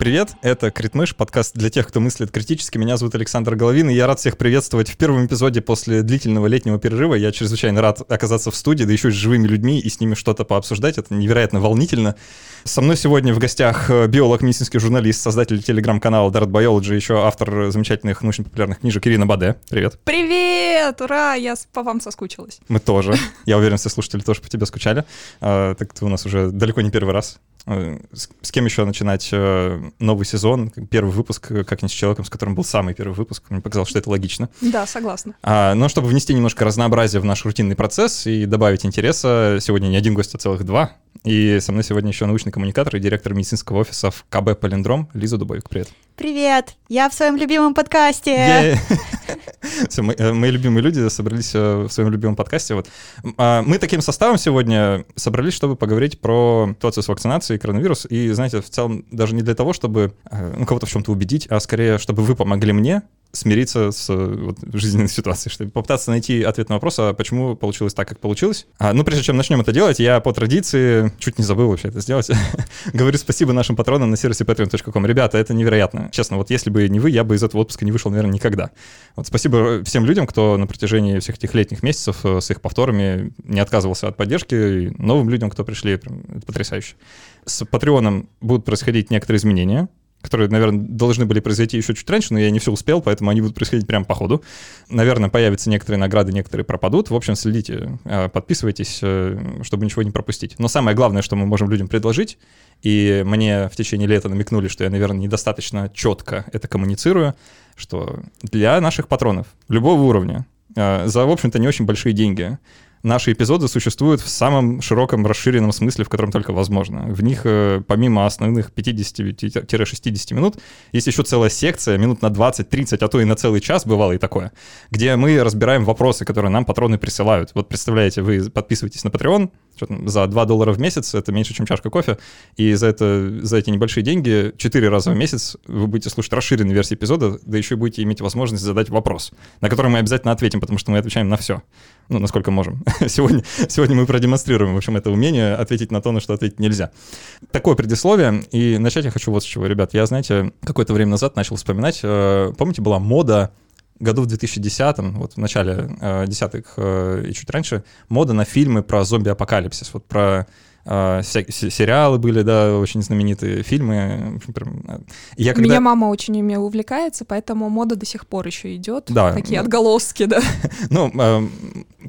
Привет, это Критмыш, подкаст для тех, кто мыслит критически. Меня зовут Александр Головин, и я рад всех приветствовать в первом эпизоде после длительного летнего перерыва. Я чрезвычайно рад оказаться в студии, да еще и с живыми людьми, и с ними что-то пообсуждать. Это невероятно волнительно. Со мной сегодня в гостях э, биолог, медицинский журналист, создатель телеграм-канала Dart Biology, еще автор замечательных научно-популярных книжек Ирина Баде. Привет. Привет! Ура! Я по вам соскучилась. Мы тоже. Я уверен, все слушатели тоже по тебе скучали. А, так ты у нас уже далеко не первый раз. Э, с, кем еще начинать э, новый сезон, первый выпуск, э, как не с человеком, с которым был самый первый выпуск. Мне показалось, что это логично. Да, согласна. А, но чтобы внести немножко разнообразия в наш рутинный процесс и добавить интереса, сегодня не один гость, а целых два. И со мной сегодня еще научный коммуникатор и директор медицинского офиса в КБ «Полиндром» Лиза Дубовик. Привет. Привет, я в своем любимом подкасте. Все, мы, мои любимые люди собрались в своем любимом подкасте. Вот. А, мы таким составом сегодня собрались, чтобы поговорить про ситуацию с вакцинацией, коронавирус. И, знаете, в целом даже не для того, чтобы ну, кого-то в чем-то убедить, а скорее, чтобы вы помогли мне смириться с вот, жизненной ситуацией, чтобы попытаться найти ответ на вопрос, а почему получилось так, как получилось. А, ну, прежде чем начнем это делать, я по традиции, чуть не забыл вообще это сделать, говорю спасибо нашим патронам на сервисе patreon.com. Ребята, это невероятно. Честно, вот если бы не вы, я бы из этого отпуска не вышел, наверное, никогда. Вот спасибо всем людям, кто на протяжении всех этих летних месяцев э, с их повторами не отказывался от поддержки, и новым людям, кто пришли, это потрясающе. С Патреоном будут происходить некоторые изменения, которые, наверное, должны были произойти еще чуть раньше, но я не все успел, поэтому они будут происходить прямо по ходу. Наверное, появятся некоторые награды, некоторые пропадут. В общем, следите, э, подписывайтесь, э, чтобы ничего не пропустить. Но самое главное, что мы можем людям предложить, и мне в течение лета намекнули, что я, наверное, недостаточно четко это коммуницирую, что для наших патронов любого уровня э, за, в общем-то, не очень большие деньги наши эпизоды существуют в самом широком, расширенном смысле, в котором только возможно. В них, э, помимо основных 50-60 минут, есть еще целая секция, минут на 20-30, а то и на целый час, бывало и такое, где мы разбираем вопросы, которые нам патроны присылают. Вот представляете, вы подписываетесь на Patreon, за 2 доллара в месяц, это меньше, чем чашка кофе, и за, это, за эти небольшие деньги 4 раза в месяц вы будете слушать расширенную версию эпизода, да еще и будете иметь возможность задать вопрос, на который мы обязательно ответим, потому что мы отвечаем на все ну, насколько можем. сегодня, сегодня мы продемонстрируем, в общем, это умение ответить на то, на что ответить нельзя. Такое предисловие, и начать я хочу вот с чего, ребят. Я, знаете, какое-то время назад начал вспоминать, э, помните, была мода году в 2010, вот в начале э, десятых э, и чуть раньше, мода на фильмы про зомби-апокалипсис, вот про Uh, сериалы были, да, очень знаменитые фильмы. Я когда... Меня мама очень ими увлекается, поэтому мода до сих пор еще идет. Да. Такие отголоски, да. ну, а,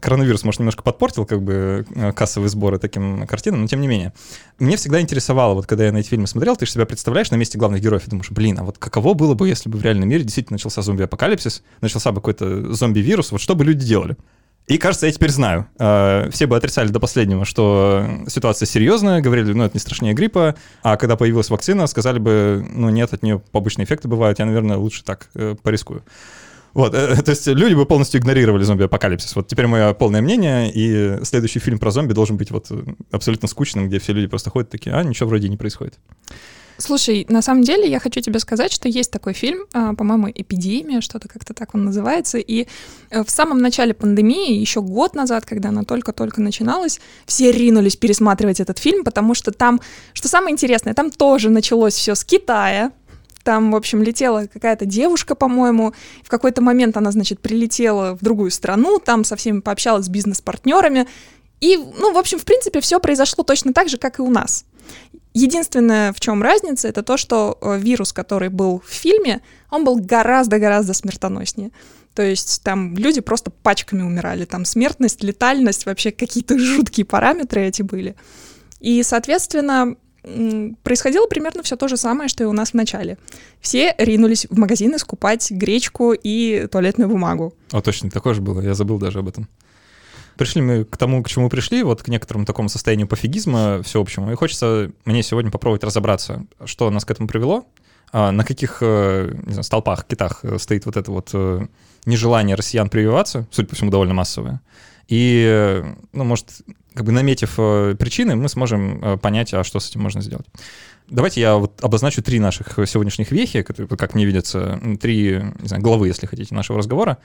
коронавирус, может, немножко подпортил как бы э, кассовые сборы таким картинам, но тем не менее. Мне всегда интересовало, вот когда я на эти фильмы смотрел, ты же себя представляешь на месте главных героев и думаешь, блин, а вот каково было бы, если бы в реальном мире действительно начался зомби-апокалипсис, начался бы какой-то зомби-вирус, вот что бы люди делали? И кажется, я теперь знаю. Э, все бы отрицали до последнего, что ситуация серьезная, говорили, ну, это не страшнее гриппа, а когда появилась вакцина, сказали бы, ну, нет, от нее побочные эффекты бывают, я, наверное, лучше так э, порискую. Вот, э, то есть люди бы полностью игнорировали зомби-апокалипсис. Вот теперь мое полное мнение, и следующий фильм про зомби должен быть вот абсолютно скучным, где все люди просто ходят такие, а, ничего вроде не происходит. Слушай, на самом деле я хочу тебе сказать, что есть такой фильм, а, по-моему, «Эпидемия», что-то как-то так он называется, и э, в самом начале пандемии, еще год назад, когда она только-только начиналась, все ринулись пересматривать этот фильм, потому что там, что самое интересное, там тоже началось все с Китая, там, в общем, летела какая-то девушка, по-моему. В какой-то момент она, значит, прилетела в другую страну, там со всеми пообщалась с бизнес-партнерами. И, ну, в общем, в принципе, все произошло точно так же, как и у нас. Единственное, в чем разница, это то, что э, вирус, который был в фильме, он был гораздо-гораздо смертоноснее. То есть там люди просто пачками умирали, там смертность, летальность, вообще какие-то жуткие параметры эти были. И, соответственно, происходило примерно все то же самое, что и у нас в начале. Все ринулись в магазины скупать гречку и туалетную бумагу. О, точно, такое же было, я забыл даже об этом пришли мы к тому, к чему пришли, вот к некоторому такому состоянию пофигизма всеобщему, и хочется мне сегодня попробовать разобраться, что нас к этому привело, а на каких э, не знаю, столпах, китах э, стоит вот это вот э, нежелание россиян прививаться, судя по всему, довольно массовое, И, ну, может, как бы наметив э, причины, мы сможем э, понять, а что с этим можно сделать. Давайте я вот обозначу три наших сегодняшних вехи, которые, как мне видится, три не знаю, главы, если хотите, нашего разговора.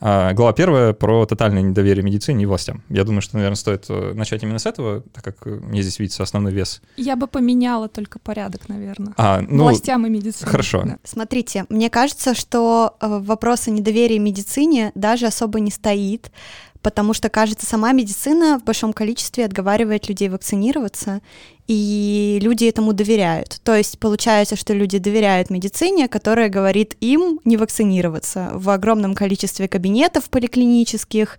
А, глава первая про тотальное недоверие медицине и властям. Я думаю, что, наверное, стоит э, начать именно с этого, так как мне здесь видится основной вес. Я бы поменяла только порядок, наверное. А, ну, властям и медицине. Хорошо. Да. Смотрите, мне кажется, что вопрос о недоверии медицине даже особо не стоит, потому что, кажется, сама медицина в большом количестве отговаривает людей вакцинироваться, и люди этому доверяют. То есть получается, что люди доверяют медицине, которая говорит им не вакцинироваться в огромном количестве кабинетов поликлинических,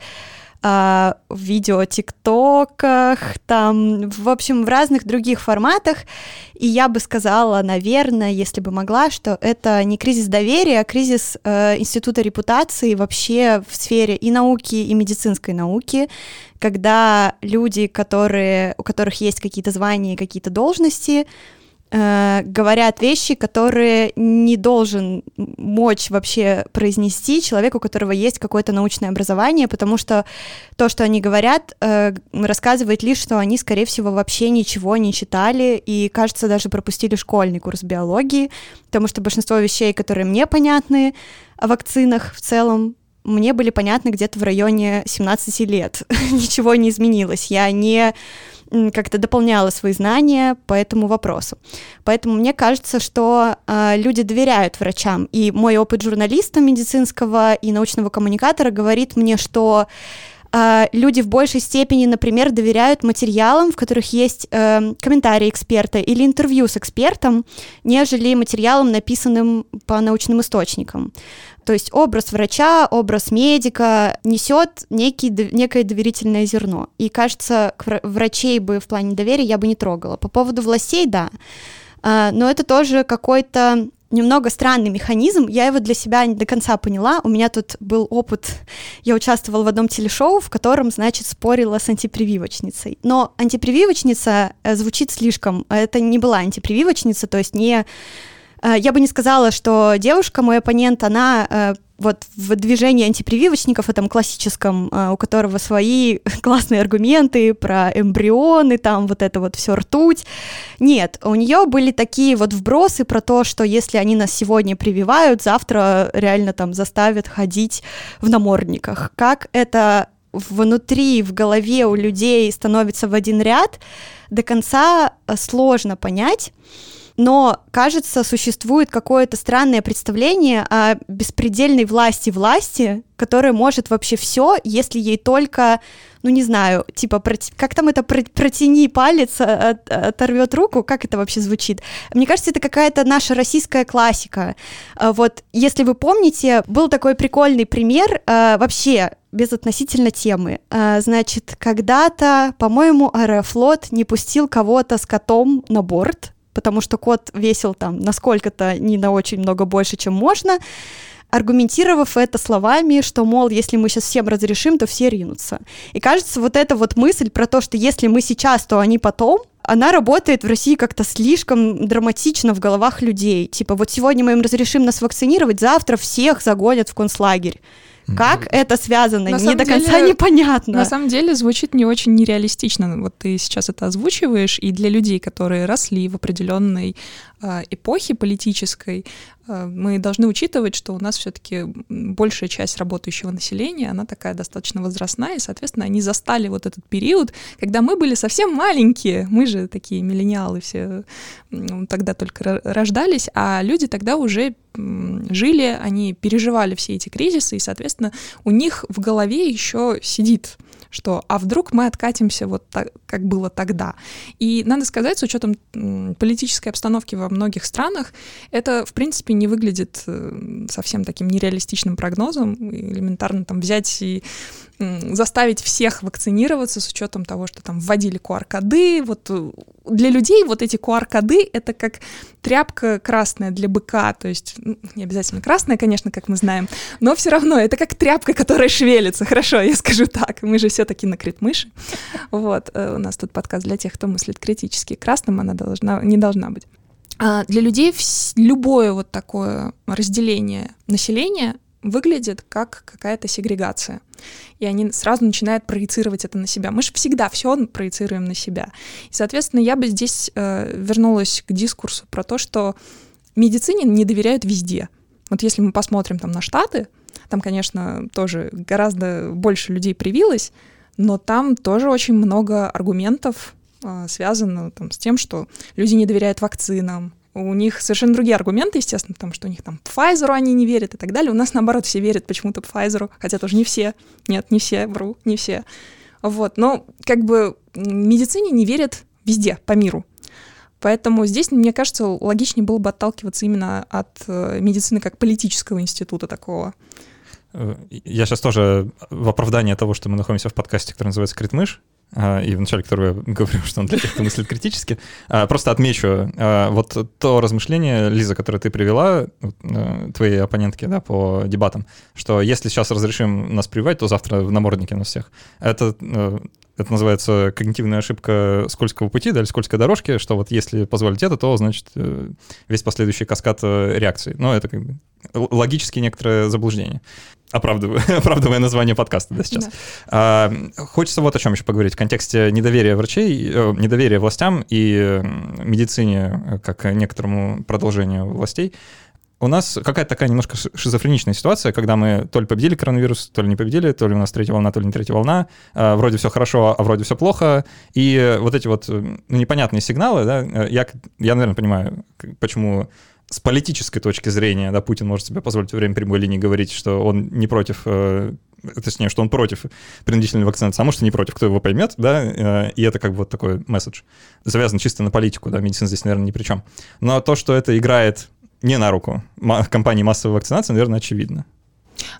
а, в видео тиктоках, там, в общем, в разных других форматах. И я бы сказала, наверное, если бы могла, что это не кризис доверия, а кризис э, института репутации вообще в сфере и науки, и медицинской науки, когда люди, которые, у которых есть какие-то звания, какие-то должности, э, говорят вещи, которые не должен мочь вообще произнести человек, у которого есть какое-то научное образование, потому что то, что они говорят, э, рассказывает лишь, что они, скорее всего, вообще ничего не читали и, кажется, даже пропустили школьный курс биологии, потому что большинство вещей, которые мне понятны о вакцинах в целом, мне были понятны где-то в районе 17 лет. Ничего не изменилось. Я не как-то дополняла свои знания по этому вопросу. Поэтому мне кажется, что э, люди доверяют врачам. И мой опыт журналиста медицинского и научного коммуникатора говорит мне, что э, люди в большей степени, например, доверяют материалам, в которых есть э, комментарии эксперта или интервью с экспертом, нежели материалам, написанным по научным источникам. То есть образ врача, образ медика несет некий, некое доверительное зерно. И кажется, врачей бы в плане доверия я бы не трогала. По поводу властей, да. А, но это тоже какой-то немного странный механизм. Я его для себя не до конца поняла. У меня тут был опыт. Я участвовала в одном телешоу, в котором, значит, спорила с антипрививочницей. Но антипрививочница э, звучит слишком. Это не была антипрививочница, то есть не Э, я бы не сказала, что девушка, мой оппонент, она э, вот в движении антипрививочников, этом классическом, э, у которого свои классные аргументы про эмбрионы, там вот это вот все ртуть. Нет, у нее были такие вот вбросы про то, что если они нас сегодня прививают, завтра реально там заставят ходить в намордниках. Как это внутри, в голове у людей становится в один ряд, до конца сложно понять но, кажется, существует какое-то странное представление о беспредельной власти власти, которая может вообще все, если ей только, ну не знаю, типа, как там это, протяни палец, а, оторвет руку, как это вообще звучит? Мне кажется, это какая-то наша российская классика. А вот, если вы помните, был такой прикольный пример, а, вообще, безотносительно темы. Значит, когда-то, по-моему, Аэрофлот не пустил кого-то с котом на борт, потому что кот весил там насколько-то не на очень много больше, чем можно, аргументировав это словами, что, мол, если мы сейчас всем разрешим, то все ринутся. И кажется, вот эта вот мысль про то, что если мы сейчас, то они потом, она работает в России как-то слишком драматично в головах людей. Типа, вот сегодня мы им разрешим нас вакцинировать, завтра всех загонят в концлагерь. Как это связано? На Мне до конца деле, непонятно. На самом деле звучит не очень нереалистично. Вот ты сейчас это озвучиваешь, и для людей, которые росли в определенной э, эпохе политической, мы должны учитывать, что у нас все-таки большая часть работающего населения, она такая достаточно возрастная, и, соответственно, они застали вот этот период, когда мы были совсем маленькие, мы же такие миллениалы все тогда только рождались, а люди тогда уже жили, они переживали все эти кризисы, и, соответственно, у них в голове еще сидит что а вдруг мы откатимся вот так, как было тогда. И надо сказать, с учетом политической обстановки во многих странах, это, в принципе, не выглядит э, совсем таким нереалистичным прогнозом. Элементарно там взять и заставить всех вакцинироваться с учетом того, что там вводили QR-коды. Вот э, для людей вот эти QR-коды — это как тряпка красная для быка, то есть ну, не обязательно красная, конечно, как мы знаем, но все равно это как тряпка, которая шевелится. Хорошо, я скажу так. Мы же все-таки на критмыши. Вот, э, у нас тут подкаст для тех, кто мыслит критически. Красным она должна, не должна быть. А для людей любое вот такое разделение населения выглядит как какая-то сегрегация. И они сразу начинают проецировать это на себя. Мы же всегда все проецируем на себя. И, соответственно, я бы здесь э, вернулась к дискурсу про то, что медицине не доверяют везде. Вот если мы посмотрим там на Штаты, там, конечно, тоже гораздо больше людей привилось, но там тоже очень много аргументов э, связано там, с тем, что люди не доверяют вакцинам, у них совершенно другие аргументы, естественно, потому что у них там Pfizer они не верят и так далее. У нас, наоборот, все верят почему-то Pfizer, хотя тоже не все. Нет, не все, вру, не все. Вот, но как бы медицине не верят везде, по миру. Поэтому здесь, мне кажется, логичнее было бы отталкиваться именно от э, медицины как политического института такого. Э, я сейчас тоже в оправдание того, что мы находимся в подкасте, который называется «Критмыш», и вначале которого я говорю, что он для тех, кто мыслит критически, а, просто отмечу а, вот то размышление, Лиза, которое ты привела, твои оппонентки, да, по дебатам, что если сейчас разрешим нас прививать, то завтра в наморднике на всех. Это это называется когнитивная ошибка скользкого пути, да, или скользкой дорожки, что вот если позволить это, то, значит, э, весь последующий каскад э, реакций. Но это как бы логически некоторое заблуждение. Оправдываю, оправдывая название подкаста, да, сейчас. Да. А, хочется вот о чем еще поговорить в контексте недоверия врачей, э, недоверия властям и медицине как некоторому продолжению властей. У нас какая-то такая немножко шизофреничная ситуация, когда мы то ли победили коронавирус, то ли не победили, то ли у нас третья волна, то ли не третья волна. А, вроде все хорошо, а вроде все плохо. И вот эти вот ну, непонятные сигналы, да, я, я, наверное, понимаю, почему с политической точки зрения, да, Путин может себе позволить во время прямой линии говорить, что он не против э, точнее, что он против принудительной вакцинации, а может и не против, кто его поймет, да, э, и это как бы вот такой месседж. Завязан чисто на политику, да, медицина здесь, наверное, ни при чем. Но то, что это играет не на руку компании массовой вакцинации, наверное, очевидно.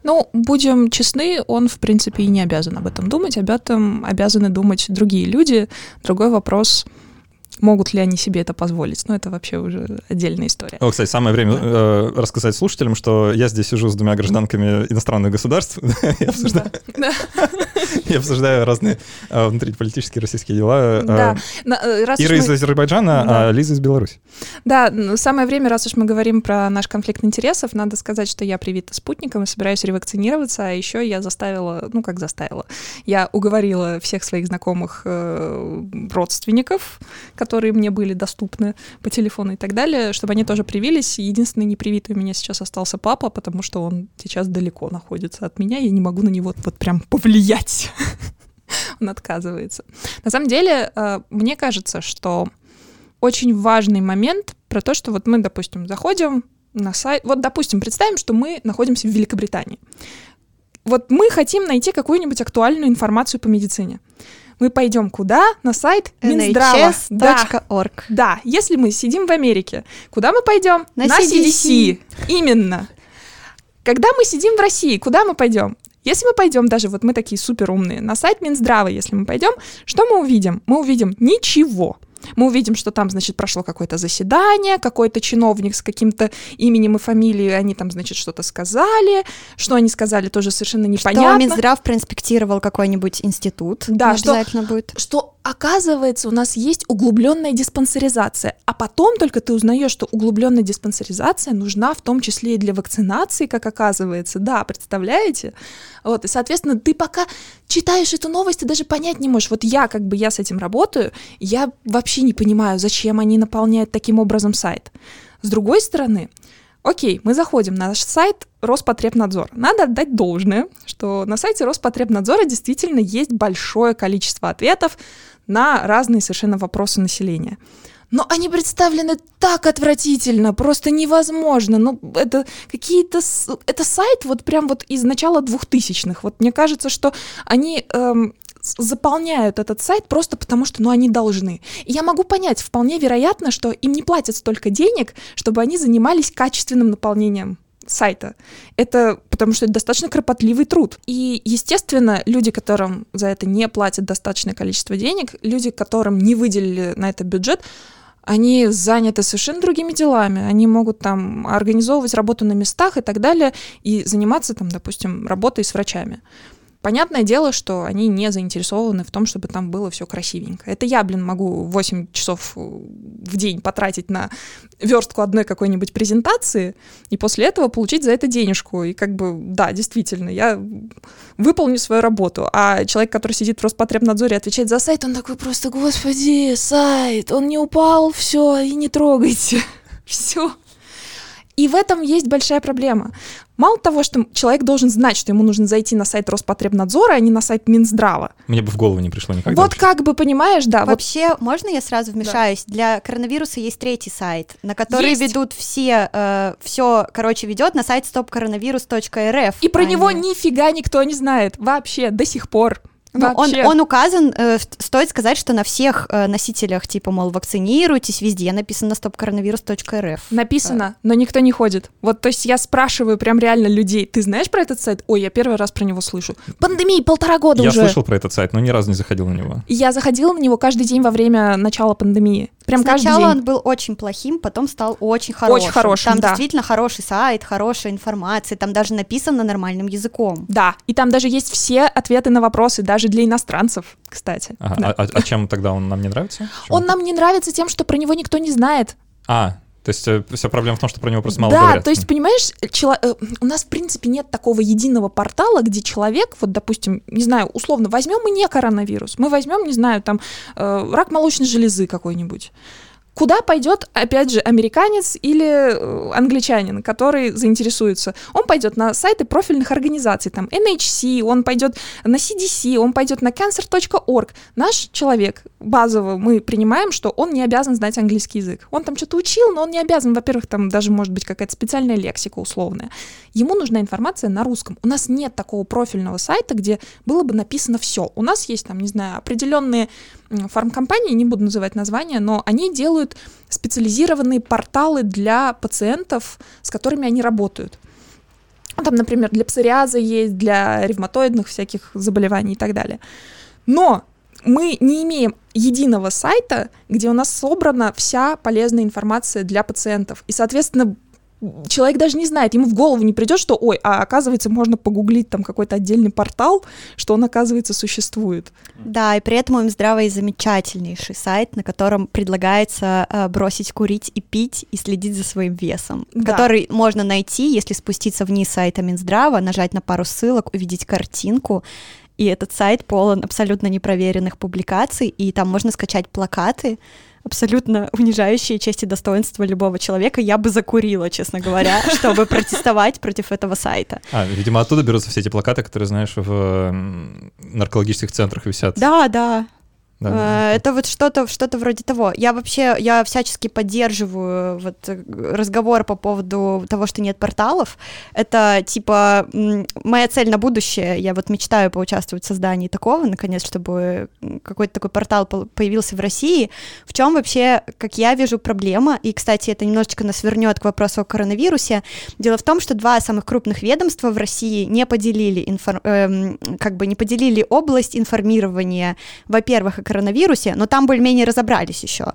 Ну, будем честны, он, в принципе, и не обязан об этом думать, об этом обязаны думать другие люди. Другой вопрос — Могут ли они себе это позволить? Ну, это вообще уже отдельная история. О, кстати, самое время да. э, рассказать слушателям, что я здесь сижу с двумя гражданками иностранных государств и обсуждаю, да. я обсуждаю разные э, внутриполитические российские дела. Э. Э, Ира из Азербайджана, а Лиза из Беларуси. Да, самое время, раз уж мы говорим про наш конфликт интересов, надо сказать, что я привита спутником и собираюсь ревакцинироваться, а еще я заставила, ну, как заставила, я уговорила всех своих знакомых родственников, которые мне были доступны по телефону и так далее, чтобы они тоже привились. Единственный непривитый у меня сейчас остался папа, потому что он сейчас далеко находится от меня, я не могу на него вот прям повлиять. Он отказывается. На самом деле, э, мне кажется, что очень важный момент про то, что вот мы, допустим, заходим на сайт, вот, допустим, представим, что мы находимся в Великобритании. Вот мы хотим найти какую-нибудь актуальную информацию по медицине мы пойдем куда? На сайт Минздрава. NHS.org. Да. да, если мы сидим в Америке, куда мы пойдем? На, на CDC. CDC. Именно. Когда мы сидим в России, куда мы пойдем? Если мы пойдем, даже вот мы такие супер умные, на сайт Минздрава, если мы пойдем, что мы увидим? Мы увидим ничего мы увидим, что там, значит, прошло какое-то заседание, какой-то чиновник с каким-то именем и фамилией, они там, значит, что-то сказали, что они сказали, тоже совершенно непонятно. Что Минздрав проинспектировал какой-нибудь институт, да, что, обязательно будет. Что, оказывается, у нас есть углубленная диспансеризация, а потом только ты узнаешь, что углубленная диспансеризация нужна в том числе и для вакцинации, как оказывается. Да, представляете? Вот, и, соответственно, ты пока читаешь эту новость, ты даже понять не можешь. Вот я, как бы, я с этим работаю, я вообще не понимаю, зачем они наполняют таким образом сайт. С другой стороны, Окей, мы заходим на наш сайт Роспотребнадзор. Надо отдать должное, что на сайте Роспотребнадзора действительно есть большое количество ответов на разные совершенно вопросы населения но они представлены так отвратительно, просто невозможно. Ну, это какие-то... Это сайт вот прям вот из начала двухтысячных. Вот мне кажется, что они эм, заполняют этот сайт просто потому, что ну, они должны. И я могу понять, вполне вероятно, что им не платят столько денег, чтобы они занимались качественным наполнением сайта. Это потому что это достаточно кропотливый труд. И, естественно, люди, которым за это не платят достаточное количество денег, люди, которым не выделили на это бюджет, они заняты совершенно другими делами. Они могут там организовывать работу на местах и так далее, и заниматься там, допустим, работой с врачами. Понятное дело, что они не заинтересованы в том, чтобы там было все красивенько. Это я, блин, могу 8 часов э, в день потратить на верстку одной какой-нибудь презентации, и после этого получить за это денежку. И как бы, да, действительно, я выполню свою работу. А человек, который сидит в Роспотребнадзоре и отвечает за сайт, он такой просто, господи, сайт, он не упал, все, и не трогайте. Все. И в этом есть большая проблема. Мало того, что человек должен знать, что ему нужно зайти на сайт Роспотребнадзора, а не на сайт Минздрава. Мне бы в голову не пришло никогда. Вот как бы, понимаешь, да. Вообще, вот... можно я сразу вмешаюсь? Да. Для коронавируса есть третий сайт, на который есть. ведут все, э, все, короче, ведет на сайт stopcoronavirus.rf. И про а него не... нифига никто не знает вообще до сих пор. Ну, он, он указан, э, стоит сказать, что на всех э, носителях, типа, мол, вакцинируйтесь, везде написано stopcoronavirus.rf. Написано, но никто не ходит. Вот, то есть я спрашиваю прям реально людей, ты знаешь про этот сайт? Ой, я первый раз про него слышу. Пандемии полтора года я уже. Я слышал про этот сайт, но ни разу не заходил на него. Я заходила на него каждый день во время начала пандемии. Прям Сначала каждый день. он был очень плохим, потом стал очень хорошим. Очень хорошим, Там да. действительно хороший сайт, хорошая информация, там даже написано нормальным языком. Да, и там даже есть все ответы на вопросы, даже для иностранцев, кстати. Ага, да. а, а чем тогда он нам не нравится? Чем? Он нам не нравится тем, что про него никто не знает. А, то есть э, вся проблема в том, что про него просто мало да, говорят. Да, то есть, понимаешь, чело... Э, у нас, в принципе, нет такого единого портала, где человек, вот, допустим, не знаю, условно, возьмем мы не коронавирус, мы возьмем, не знаю, там, э, рак молочной железы какой-нибудь. Куда пойдет, опять же, американец или э, англичанин, который заинтересуется? Он пойдет на сайты профильных организаций, там NHC, он пойдет на CDC, он пойдет на cancer.org. Наш человек, базово мы принимаем, что он не обязан знать английский язык. Он там что-то учил, но он не обязан, во-первых, там даже может быть какая-то специальная лексика условная. Ему нужна информация на русском. У нас нет такого профильного сайта, где было бы написано все. У нас есть там, не знаю, определенные фармкомпании, не буду называть названия, но они делают специализированные порталы для пациентов, с которыми они работают. Там, например, для псориаза есть, для ревматоидных всяких заболеваний и так далее. Но мы не имеем единого сайта, где у нас собрана вся полезная информация для пациентов. И, соответственно, человек даже не знает, ему в голову не придет, что, ой, а оказывается, можно погуглить там какой-то отдельный портал, что он, оказывается, существует. Да, и при этом у Минздрава есть замечательнейший сайт, на котором предлагается э, бросить курить и пить и следить за своим весом, да. который можно найти, если спуститься вниз сайта Минздрава, нажать на пару ссылок, увидеть картинку, и этот сайт полон абсолютно непроверенных публикаций, и там можно скачать плакаты, абсолютно унижающие честь и достоинство любого человека, я бы закурила, честно говоря, чтобы протестовать против этого сайта. А, видимо, оттуда берутся все эти плакаты, которые, знаешь, в наркологических центрах висят. Да, да. Да, э, это вот что-то что вроде того. Я вообще, я всячески поддерживаю вот разговор по поводу того, что нет порталов. Это типа моя цель на будущее. Я вот мечтаю поучаствовать в создании такого, наконец, чтобы какой-то такой портал появился в России. В чем вообще, как я вижу, проблема? И, кстати, это немножечко нас вернет к вопросу о коронавирусе. Дело в том, что два самых крупных ведомства в России не поделили инфор... эм, как бы не поделили область информирования, во-первых, о коронавирусе, но там более-менее разобрались еще.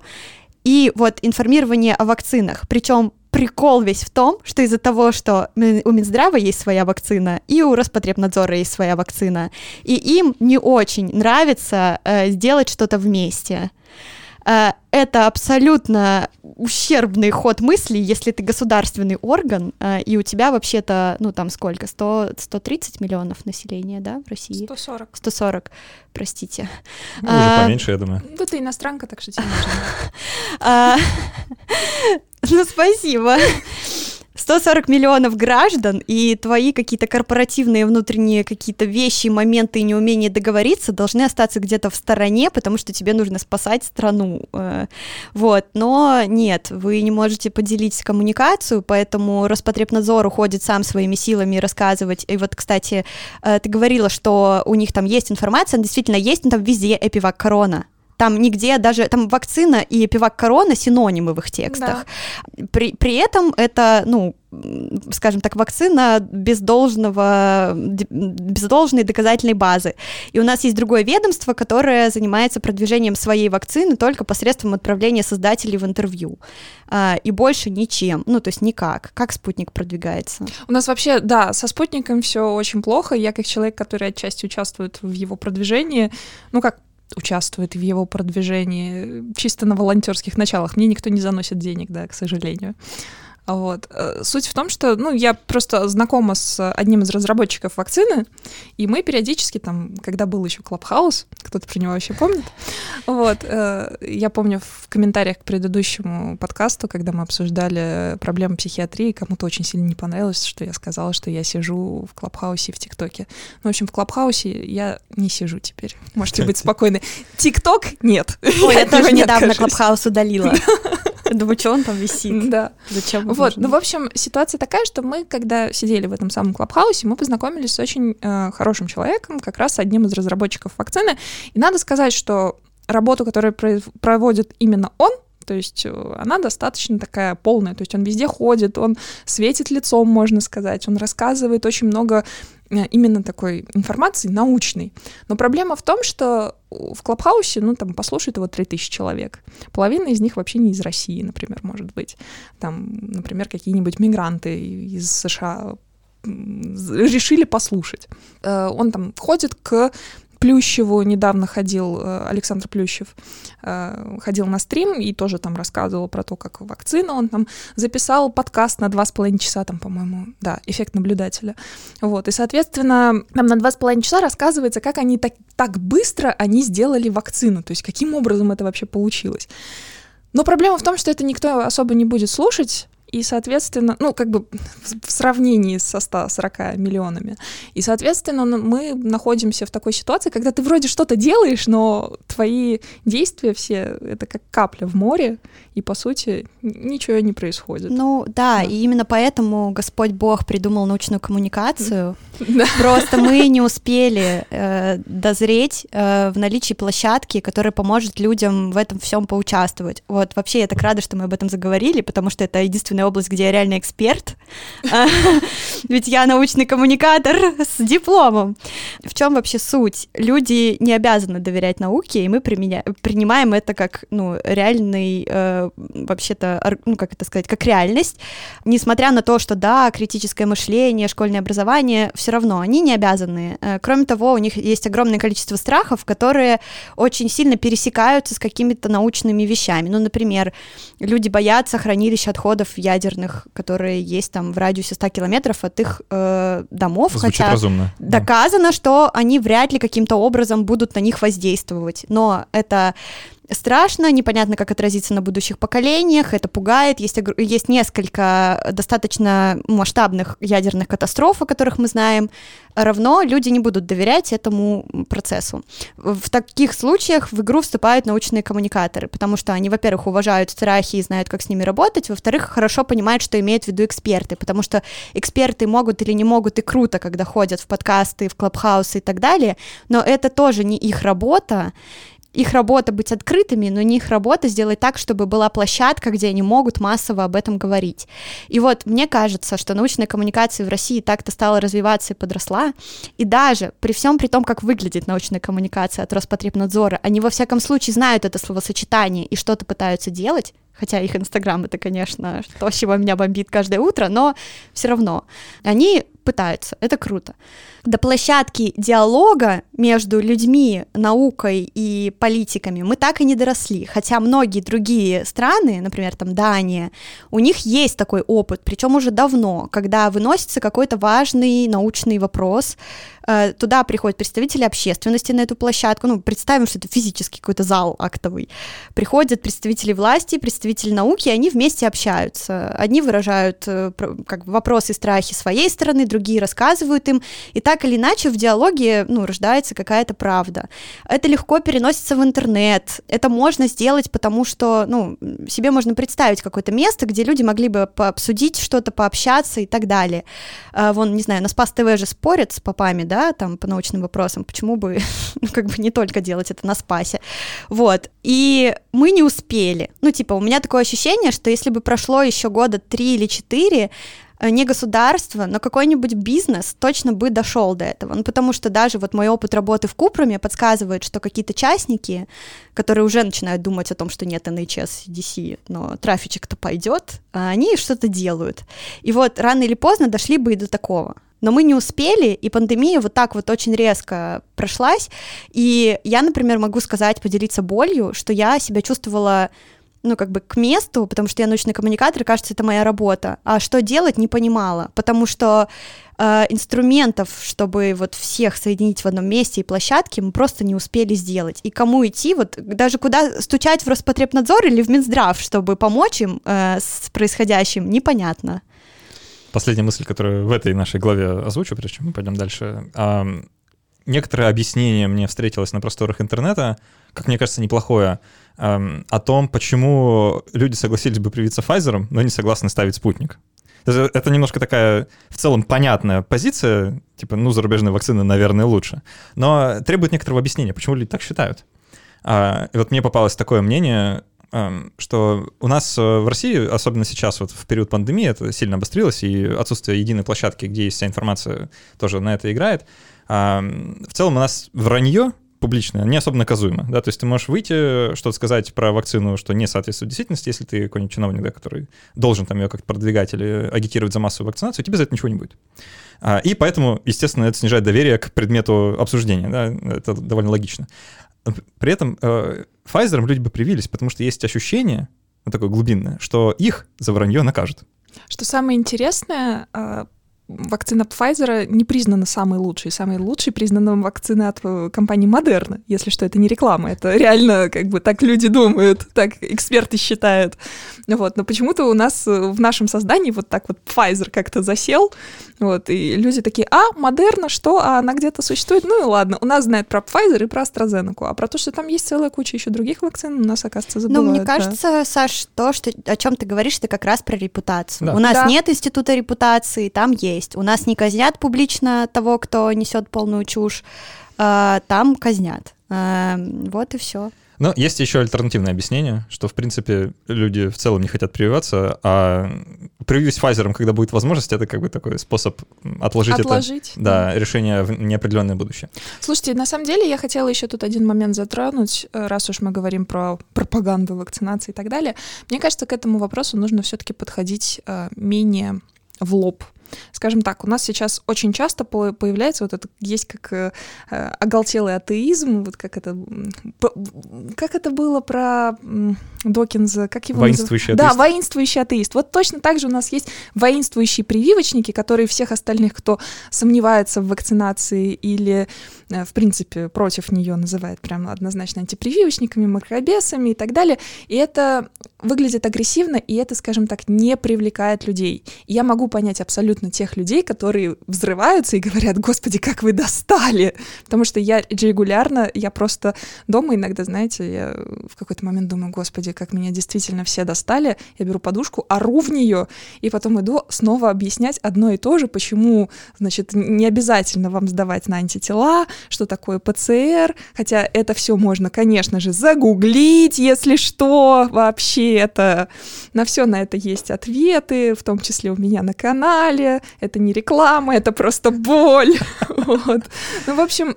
И вот информирование о вакцинах. Причем прикол весь в том, что из-за того, что у Минздрава есть своя вакцина, и у Роспотребнадзора есть своя вакцина, и им не очень нравится э, сделать что-то вместе. Э, это абсолютно ущербный ход мысли, если ты государственный орган, э, и у тебя вообще-то, ну там сколько, 100, 130 миллионов населения, да, в России? 140. 140, простите. Ну, уже а, поменьше, я думаю. Ну, ты иностранка, так что тебе нужно. А, ну, спасибо. 140 миллионов граждан, и твои какие-то корпоративные внутренние какие-то вещи, моменты и неумение договориться должны остаться где-то в стороне, потому что тебе нужно спасать страну. Э, вот, но нет, вы не можете поделить коммуникацию, поэтому Роспотребнадзор уходит сам своими силами рассказывать. И вот, кстати, э, ты говорила, что у них там есть информация, действительно есть, но там везде эпивак корона. Там нигде даже, там вакцина и пивак корона синонимы в их текстах. Да. При, при этом это, ну, скажем так, вакцина без должного, без должной доказательной базы. И у нас есть другое ведомство, которое занимается продвижением своей вакцины только посредством отправления создателей в интервью. А, и больше ничем, ну, то есть никак. Как спутник продвигается? У нас вообще, да, со спутником все очень плохо. Я как человек, который отчасти участвует в его продвижении, ну, как участвует в его продвижении чисто на волонтерских началах. Мне никто не заносит денег, да, к сожалению. Вот. Э, суть в том, что, ну, я просто знакома с одним из разработчиков вакцины, и мы периодически там, когда был еще Clubhouse, кто-то про него вообще помнит, вот, э, я помню в комментариях к предыдущему подкасту, когда мы обсуждали проблемы психиатрии, кому-то очень сильно не понравилось, что я сказала, что я сижу в Clubhouse е и в TikTok е. Ну, в общем, в Clubhouse е я не сижу теперь. Можете быть спокойны. TikTok нет. Ой, я тоже недавно Clubhouse удалила. Думаю, что он там висит? Да. Зачем? Вот, ну, в общем, ситуация такая, что мы, когда сидели в этом самом Clubhouse е, мы познакомились с очень э, хорошим человеком, как раз одним из разработчиков вакцины. И надо сказать, что работу, которую проводит именно он, то есть э, она достаточно такая полная, то есть он везде ходит, он светит лицом, можно сказать, он рассказывает очень много э, именно такой информации научной. Но проблема в том, что в Клабхаусе, ну, там, послушает его 3000 человек. Половина из них вообще не из России, например, может быть. Там, например, какие-нибудь мигранты из США решили послушать. Э, он там ходит к Плющеву недавно ходил, э, Александр Плющев, э, ходил на стрим и тоже там рассказывал про то, как вакцина. Он там записал подкаст на два с половиной часа, там, по-моему, да, эффект наблюдателя. Вот, и, соответственно, там на два с половиной часа рассказывается, как они так, так быстро они сделали вакцину, то есть каким образом это вообще получилось. Но проблема в том, что это никто особо не будет слушать, и, соответственно, ну, как бы в сравнении со 140 миллионами. И, соответственно, мы находимся в такой ситуации, когда ты вроде что-то делаешь, но твои действия все — это как капля в море, и, по сути, ничего не происходит. Ну, да, да. и именно поэтому Господь Бог придумал научную коммуникацию. Да. Просто мы не успели э, дозреть э, в наличии площадки, которая поможет людям в этом всем поучаствовать. Вот, вообще, я так рада, что мы об этом заговорили, потому что это единственный единственная область, где я реально эксперт. А, ведь я научный коммуникатор с дипломом. В чем вообще суть? Люди не обязаны доверять науке, и мы принимаем это как ну, реальный, э, вообще-то, ну, как это сказать, как реальность. Несмотря на то, что да, критическое мышление, школьное образование, все равно они не обязаны. Э, кроме того, у них есть огромное количество страхов, которые очень сильно пересекаются с какими-то научными вещами. Ну, например, люди боятся хранилища отходов ядерных, которые есть там в радиусе 100 километров от их э, домов. Звучит хотя разумно. Доказано, да. что они вряд ли каким-то образом будут на них воздействовать. Но это страшно, непонятно, как отразится на будущих поколениях, это пугает. Есть, есть несколько достаточно масштабных ядерных катастроф, о которых мы знаем. Равно люди не будут доверять этому процессу. В таких случаях в игру вступают научные коммуникаторы, потому что они, во-первых, уважают страхи и знают, как с ними работать, во-вторых, хорошо понимают, что имеют в виду эксперты, потому что эксперты могут или не могут, и круто, когда ходят в подкасты, в клабхаусы и так далее, но это тоже не их работа, их работа быть открытыми, но не их работа сделать так, чтобы была площадка, где они могут массово об этом говорить. И вот мне кажется, что научная коммуникация в России так-то стала развиваться и подросла, и даже при всем при том, как выглядит научная коммуникация от Роспотребнадзора, они во всяком случае знают это словосочетание и что-то пытаются делать, хотя их Инстаграм это, конечно, то, чего меня бомбит каждое утро, но все равно они пытаются, это круто. До площадки диалога между людьми, наукой и политиками мы так и не доросли, хотя многие другие страны, например, там Дания, у них есть такой опыт, причем уже давно, когда выносится какой-то важный научный вопрос, э, туда приходят представители общественности на эту площадку, ну, представим, что это физический какой-то зал актовый, приходят представители власти, представители науки, и они вместе общаются. Одни выражают э, как вопросы и страхи своей стороны, другие рассказывают им, и так или иначе в диалоге, ну, рождается какая-то правда. Это легко переносится в интернет, это можно сделать, потому что, ну, себе можно представить какое-то место, где люди могли бы пообсудить что-то, пообщаться и так далее. А, вон, не знаю, на Спас ТВ же спорят с попами, да, там, по научным вопросам, почему бы, ну, как бы не только делать это на Спасе. Вот, и мы не успели. Ну, типа, у меня такое ощущение, что если бы прошло еще года три или четыре, не государство, но какой-нибудь бизнес точно бы дошел до этого. Ну, потому что даже вот мой опыт работы в Купруме подсказывает, что какие-то частники, которые уже начинают думать о том, что нет NHS, CDC, но трафичек-то пойдет, а они что-то делают. И вот рано или поздно дошли бы и до такого. Но мы не успели, и пандемия вот так вот очень резко прошлась. И я, например, могу сказать, поделиться болью, что я себя чувствовала ну, как бы к месту, потому что я научный коммуникатор, и кажется, это моя работа. А что делать, не понимала, потому что э, инструментов, чтобы вот всех соединить в одном месте и площадке, мы просто не успели сделать. И кому идти, вот даже куда стучать в Роспотребнадзор или в Минздрав, чтобы помочь им э, с происходящим, непонятно. Последняя мысль, которую в этой нашей главе озвучу, прежде чем мы пойдем дальше. Некоторое объяснение мне встретилось на просторах интернета, как мне кажется, неплохое, о том, почему люди согласились бы привиться Pfizer, но не согласны ставить спутник. Это, это немножко такая в целом понятная позиция, типа, ну, зарубежные вакцины, наверное, лучше. Но требует некоторого объяснения, почему люди так считают. А, и вот мне попалось такое мнение, что у нас э, в России, особенно сейчас, вот в период пандемии, это сильно обострилось, и отсутствие единой площадки, где есть вся информация, тоже на это играет. В целом у нас вранье публичное, не особо наказуемо, да, то есть ты можешь выйти, что-то сказать про вакцину, что не соответствует действительности, если ты какой-нибудь чиновник, да, который должен там ее как-то продвигать или агитировать за массовую вакцинацию, тебе за это ничего не будет. А, и поэтому, естественно, это снижает доверие к предмету обсуждения, да, это довольно логично. При этом э, Pfizer люди бы привились, потому что есть ощущение, ну, такое глубинное, что их за вранье накажут. Что самое интересное, э, вакцина Pfizer не признана самой лучшей. Самой лучшей признана вакцина от э, компании Moderna. Если что, это не реклама, это реально как бы так люди думают, так эксперты считают. Вот. Но почему-то у нас э, в нашем создании вот так вот Pfizer как-то засел, вот, и люди такие, а, Модерна, что? А она где-то существует? Ну и ладно, у нас знают про Pfizer и про AstraZeneca, а про то, что там есть целая куча еще других вакцин, у нас, оказывается, забывают. Ну, мне кажется, да. Саш, то, что, о чем ты говоришь, это как раз про репутацию. Да. У нас да. нет института репутации, там есть. У нас не казнят публично того, кто несет полную чушь, а, там казнят. А, вот и все. Но есть еще альтернативное объяснение, что, в принципе, люди в целом не хотят прививаться, а прививать Pfizer, когда будет возможность, это как бы такой способ отложить, отложить это да, решение в неопределенное будущее. Слушайте, на самом деле я хотела еще тут один момент затронуть, э, раз уж мы говорим про пропаганду вакцинации и так далее. Мне кажется, к этому вопросу нужно все-таки подходить э, менее в лоб. Скажем так, у нас сейчас очень часто появляется вот это, есть как э, оголтелый атеизм, вот как это, как это было про Докинза, как его Воинствующий называют? атеист. Да, воинствующий атеист. Вот точно так же у нас есть воинствующие прививочники, которые всех остальных, кто сомневается в вакцинации или, в принципе, против нее называют прям однозначно антипрививочниками, макробесами и так далее. И это выглядит агрессивно, и это, скажем так, не привлекает людей. Я могу понять абсолютно тех людей, которые взрываются и говорят, господи, как вы достали! Потому что я регулярно, я просто дома иногда, знаете, я в какой-то момент думаю, господи, как меня действительно все достали, я беру подушку, ору в нее, и потом иду снова объяснять одно и то же, почему, значит, не обязательно вам сдавать на антитела, что такое ПЦР, хотя это все можно, конечно же, загуглить, если что, вообще это, на все на это есть ответы, в том числе у меня на канале. Это не реклама, это просто боль. Ну, в общем,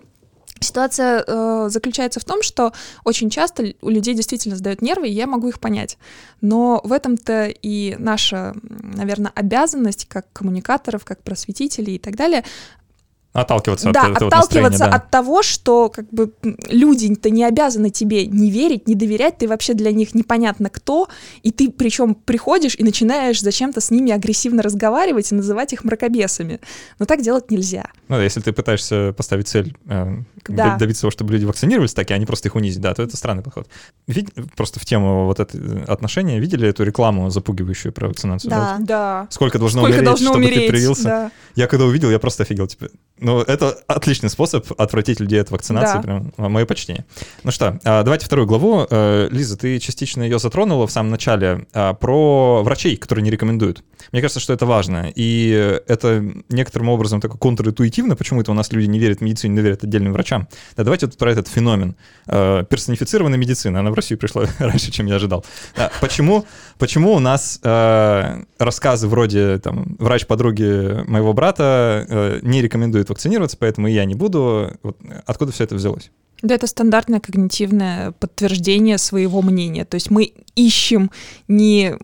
Ситуация э, заключается в том, что очень часто у людей действительно сдают нервы, и я могу их понять. Но в этом-то и наша, наверное, обязанность как коммуникаторов, как просветителей и так далее Отталкиваться да, от этого отталкиваться да. от того, что как бы люди-то не обязаны тебе не верить, не доверять, ты вообще для них непонятно кто, и ты причем приходишь и начинаешь зачем-то с ними агрессивно разговаривать и называть их мракобесами. Но так делать нельзя. Ну, если ты пытаешься поставить цель э, да. добиться того, чтобы люди вакцинировались так, а не просто их унизить, да, то это странный подход. Вид... Просто в тему вот это э, отношения видели эту рекламу запугивающую про вакцинацию? Да. да. Сколько должно Сколько умереть, должно чтобы умереть, ты привился? Да. Я когда увидел, я просто офигел, типа, Ну, это отличный способ отвратить людей от вакцинации. Да. Прям а, мое почтение. Ну что, а, давайте вторую главу. Э, Лиза, ты частично ее затронула в самом начале а, про врачей, которые не рекомендуют. Мне кажется, что это важно. И это некоторым образом такое контринтуитивно. Почему это у нас люди не верят в медицину, не верят отдельным врачам? Да, давайте вот про этот феномен. Э, Персонифицированная медицина. Она в Россию пришла раньше, чем я ожидал. Почему, почему у нас э, рассказы вроде там, врач подруги моего брата не рекомендует вакцинироваться, поэтому и я не буду. Вот, откуда все это взялось? Да, это стандартное когнитивное подтверждение своего мнения. То есть мы ищем не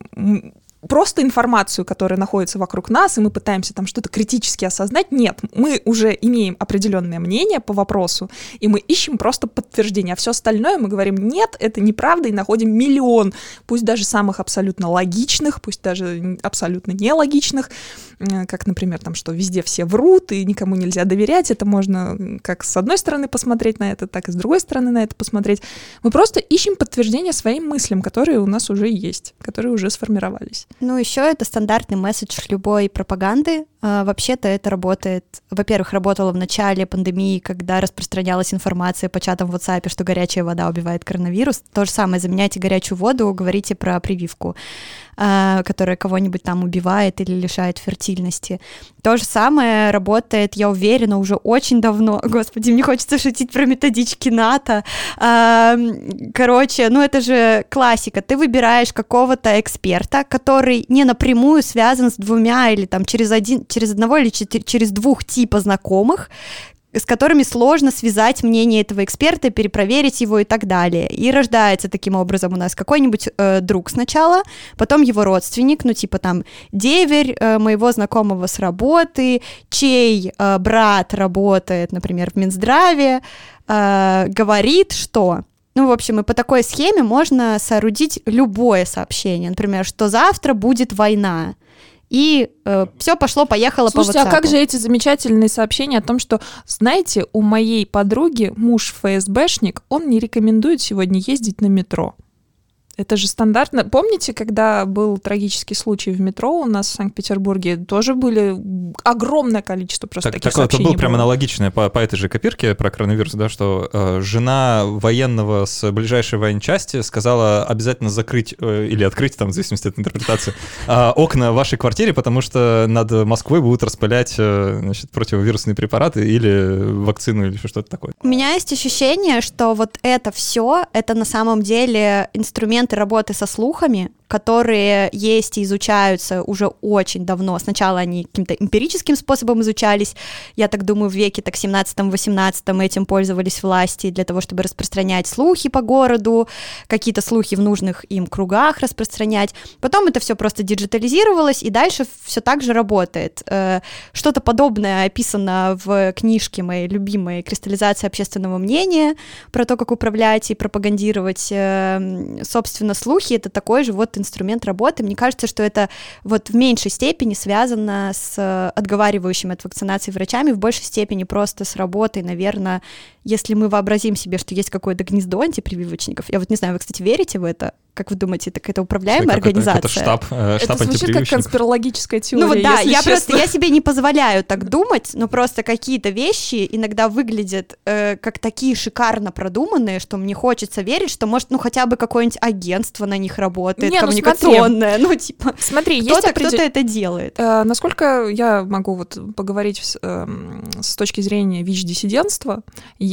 просто информацию, которая находится вокруг нас, и мы пытаемся там что-то критически осознать. Нет, мы уже имеем определенное мнение по вопросу, и мы ищем просто подтверждение. А все остальное мы говорим, нет, это неправда, и находим миллион, пусть даже самых абсолютно логичных, пусть даже абсолютно нелогичных, как, например, там, что везде все врут, и никому нельзя доверять. Это можно как с одной стороны посмотреть на это, так и с другой стороны на это посмотреть. Мы просто ищем подтверждение своим мыслям, которые у нас уже есть, которые уже сформировались. Ну, еще это стандартный месседж любой пропаганды. А, вообще-то это работает, во-первых, работало в начале пандемии, когда распространялась информация по чатам в WhatsApp, что горячая вода убивает коронавирус. То же самое, заменяйте горячую воду, говорите про прививку, а, которая кого-нибудь там убивает или лишает фертильности. То же самое работает, я уверена, уже очень давно. Господи, мне хочется шутить про методички НАТО. А, Короче, ну это же классика. Ты выбираешь какого-то эксперта, который не напрямую связан с двумя или там через один, через одного или через двух типа знакомых, с которыми сложно связать мнение этого эксперта, перепроверить его и так далее. И рождается таким образом у нас какой-нибудь э, друг сначала, потом его родственник, ну типа там деверь э, моего знакомого с работы, чей э, брат работает, например, в Минздраве, э, говорит, что ну, в общем, и по такой схеме можно соорудить любое сообщение. Например, что завтра будет война. И все пошло-поехало по Слушайте, а как WhatsApp. же эти замечательные сообщения о том, что, знаете, у моей подруги муж ФСБшник, он не рекомендует сегодня ездить на метро. Это же стандартно. Помните, когда был трагический случай в метро у нас в Санкт-Петербурге, тоже были огромное количество просто Так, таких такое, это сообщений. было прямо было. аналогичное по, по этой же копирке про коронавирус, да, что э, жена военного с ближайшей военчасти сказала обязательно закрыть э, или открыть, там, в зависимости от интерпретации, э, окна в вашей квартире, потому что над Москвой будут распылять э, значит, противовирусные препараты или вакцину или что-то такое. У меня есть ощущение, что вот это все, это на самом деле инструменты работы со слухами, которые есть и изучаются уже очень давно. Сначала они каким-то эмпирическим способом изучались, я так думаю, в веке так 17-18 этим пользовались власти для того, чтобы распространять слухи по городу, какие-то слухи в нужных им кругах распространять. Потом это все просто диджитализировалось, и дальше все так же работает. Э, Что-то подобное описано в книжке моей любимой «Кристаллизация общественного мнения» про то, как управлять и пропагандировать, э, собственно, слухи. Это такой же вот инструмент работы. Мне кажется, что это вот в меньшей степени связано с э, отговаривающими от вакцинации врачами, в большей степени просто с работой, наверное, если мы вообразим себе, что есть какое-то гнездо антипрививочников. Я вот не знаю, вы, кстати, верите в это? Как вы думаете, это какая-то управляемая Какой-то- организация? какой-то штаб, э, штаб Это звучит как конспирологическая теория. Ну вот да, если я честно. просто, я себе не позволяю так думать, но просто какие-то вещи иногда выглядят э, как такие шикарно продуманные, что мне хочется верить, что может, ну хотя бы какое-нибудь агентство на них работает, Не, ну коммуникационное, ну типа Смотри, есть кто-то, определ- кто-то это делает. Э, Насколько я могу вот поговорить с, эм, с точки зрения ВИЧ-диссидентства,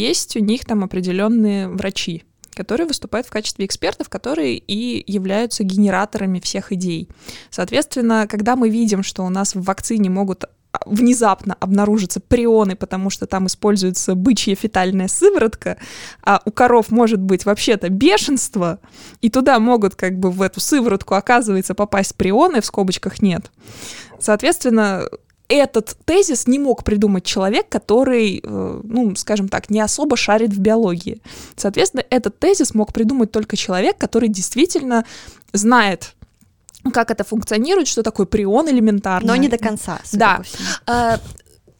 есть у них там определенные врачи, которые выступают в качестве экспертов, которые и являются генераторами всех идей. Соответственно, когда мы видим, что у нас в вакцине могут а, внезапно обнаружатся прионы, потому что там используется бычья фетальная сыворотка, а у коров может быть вообще-то бешенство, и туда могут как бы в эту сыворотку, оказывается, попасть прионы, в скобочках нет. Соответственно, этот тезис не мог придумать человек, который, э, ну, скажем так, не особо шарит в биологии. Соответственно, этот тезис мог придумать только человек, который действительно знает, как это функционирует, что такое прион элементарно. Но не до конца. Да.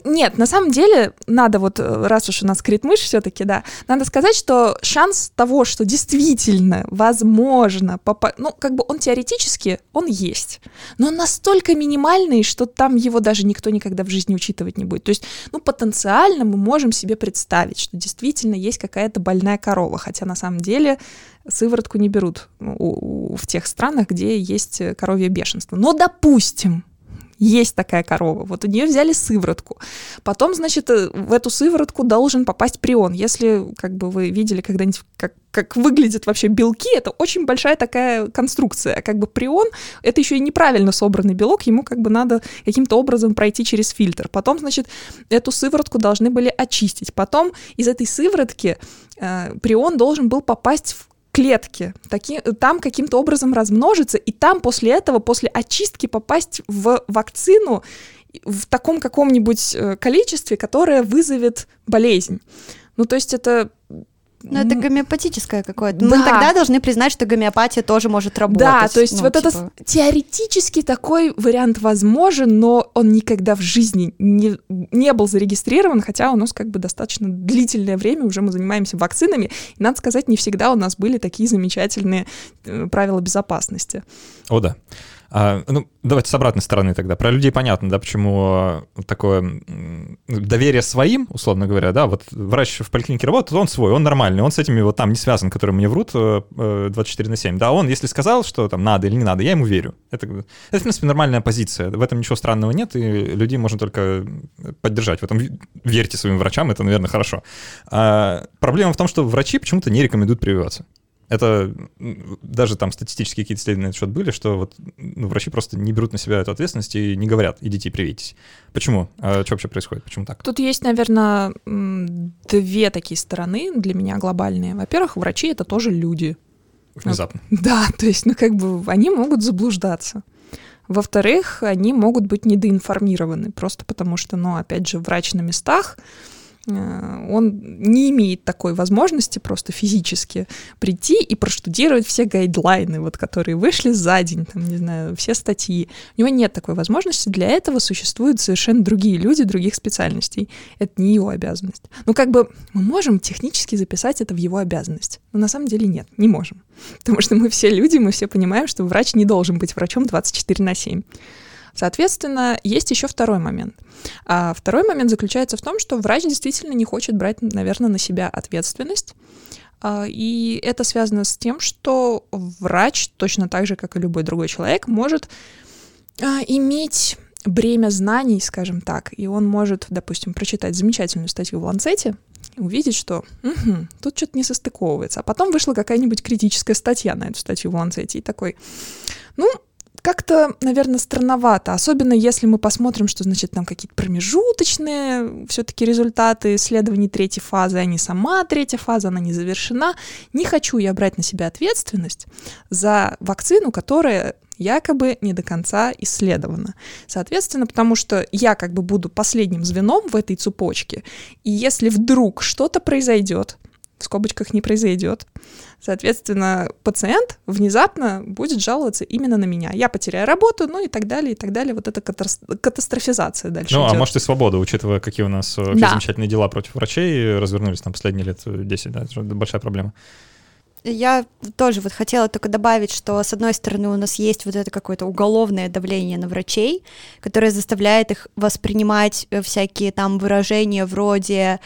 Э, нет, на самом деле, надо вот, э, раз уж у нас крит-мышь все-таки, да, надо сказать, что шанс того, что действительно возможно, попа- ну, как бы он теоретически, он есть, но он настолько минимальный, что там его даже никто никогда в жизни учитывать не будет. То есть, ну, потенциально мы можем себе представить, что действительно есть какая-то больная корова, хотя на самом деле сыворотку не берут в тех странах, где есть коровье бешенство. Но допустим, есть такая корова. Вот у нее взяли сыворотку. Потом, значит, э, в эту сыворотку должен попасть прион. Если, как бы вы видели когда-нибудь, как, как выглядят вообще белки, это очень большая такая конструкция. Как бы прион — это еще и неправильно собранный белок, ему как бы надо каким-то образом пройти через фильтр. Потом, значит, эту сыворотку должны были очистить. Потом из этой сыворотки э, прион должен был попасть в клетки, таки, там каким-то образом размножиться, и там после этого, после очистки попасть в вакцину в таком каком-нибудь э, количестве, которое вызовет болезнь. Ну, то есть это ну, это гомеопатическое какое-то. Да. Мы тогда должны признать, что гомеопатия тоже может работать. Да, то есть ну, вот типа... это теоретически такой вариант возможен, но он никогда в жизни не, не был зарегистрирован, хотя у нас как бы достаточно длительное время уже мы занимаемся вакцинами, и, надо сказать, не всегда у нас были такие замечательные э, правила безопасности. О, да. А, ну, давайте с обратной стороны тогда. Про людей понятно, да, почему такое доверие своим, условно говоря, да, вот врач в поликлинике работает, он свой, он нормальный, он с этими вот там не связан, которые мне врут 24 э, на 7, да, он, если сказал, что там надо или не надо, я ему верю. Это, это в принципе, нормальная позиция, в этом ничего странного нет, и людей можно только поддержать. В этом верьте своим врачам, это, наверное, хорошо. А, проблема в том, что врачи почему-то не рекомендуют прививаться. Это даже там статистические какие-то исследования на этот счет были, что вот ну, врачи просто не берут на себя эту ответственность и не говорят, идите привейтесь. Почему? А что вообще происходит? Почему так? Тут есть, наверное, две такие стороны для меня глобальные. Во-первых, врачи — это тоже люди. Внезапно. Да, то есть, ну как бы они могут заблуждаться. Во-вторых, они могут быть недоинформированы, просто потому что, ну, опять же, врач на местах — он не имеет такой возможности просто физически прийти и проштудировать все гайдлайны, вот, которые вышли за день, там, не знаю, все статьи. У него нет такой возможности, для этого существуют совершенно другие люди, других специальностей. Это не его обязанность. Ну, как бы мы можем технически записать это в его обязанность, но на самом деле нет, не можем. Потому что мы все люди, мы все понимаем, что врач не должен быть врачом 24 на 7. Соответственно, есть еще второй момент. А второй момент заключается в том, что врач действительно не хочет брать, наверное, на себя ответственность. А, и это связано с тем, что врач, точно так же, как и любой другой человек, может а, иметь бремя знаний, скажем так, и он может, допустим, прочитать замечательную статью в Ланцете, увидеть, что угу, тут что-то не состыковывается. А потом вышла какая-нибудь критическая статья на эту статью в Ланцете, и такой, ну, как-то, наверное, странновато, особенно если мы посмотрим, что, значит, там какие-то промежуточные все-таки результаты исследований третьей фазы, а не сама третья фаза, она не завершена. Не хочу я брать на себя ответственность за вакцину, которая якобы не до конца исследована. Соответственно, потому что я как бы буду последним звеном в этой цепочке, и если вдруг что-то произойдет, в скобочках не произойдет. Соответственно, пациент внезапно будет жаловаться именно на меня. Я потеряю работу, ну и так далее, и так далее. Вот эта катастрофизация дальше Ну, идет. а может и свобода, учитывая, какие у нас э, да. замечательные дела против врачей развернулись на последние лет 10, да, это большая проблема. Я тоже вот хотела только добавить, что с одной стороны у нас есть вот это какое-то уголовное давление на врачей, которое заставляет их воспринимать э, всякие там выражения вроде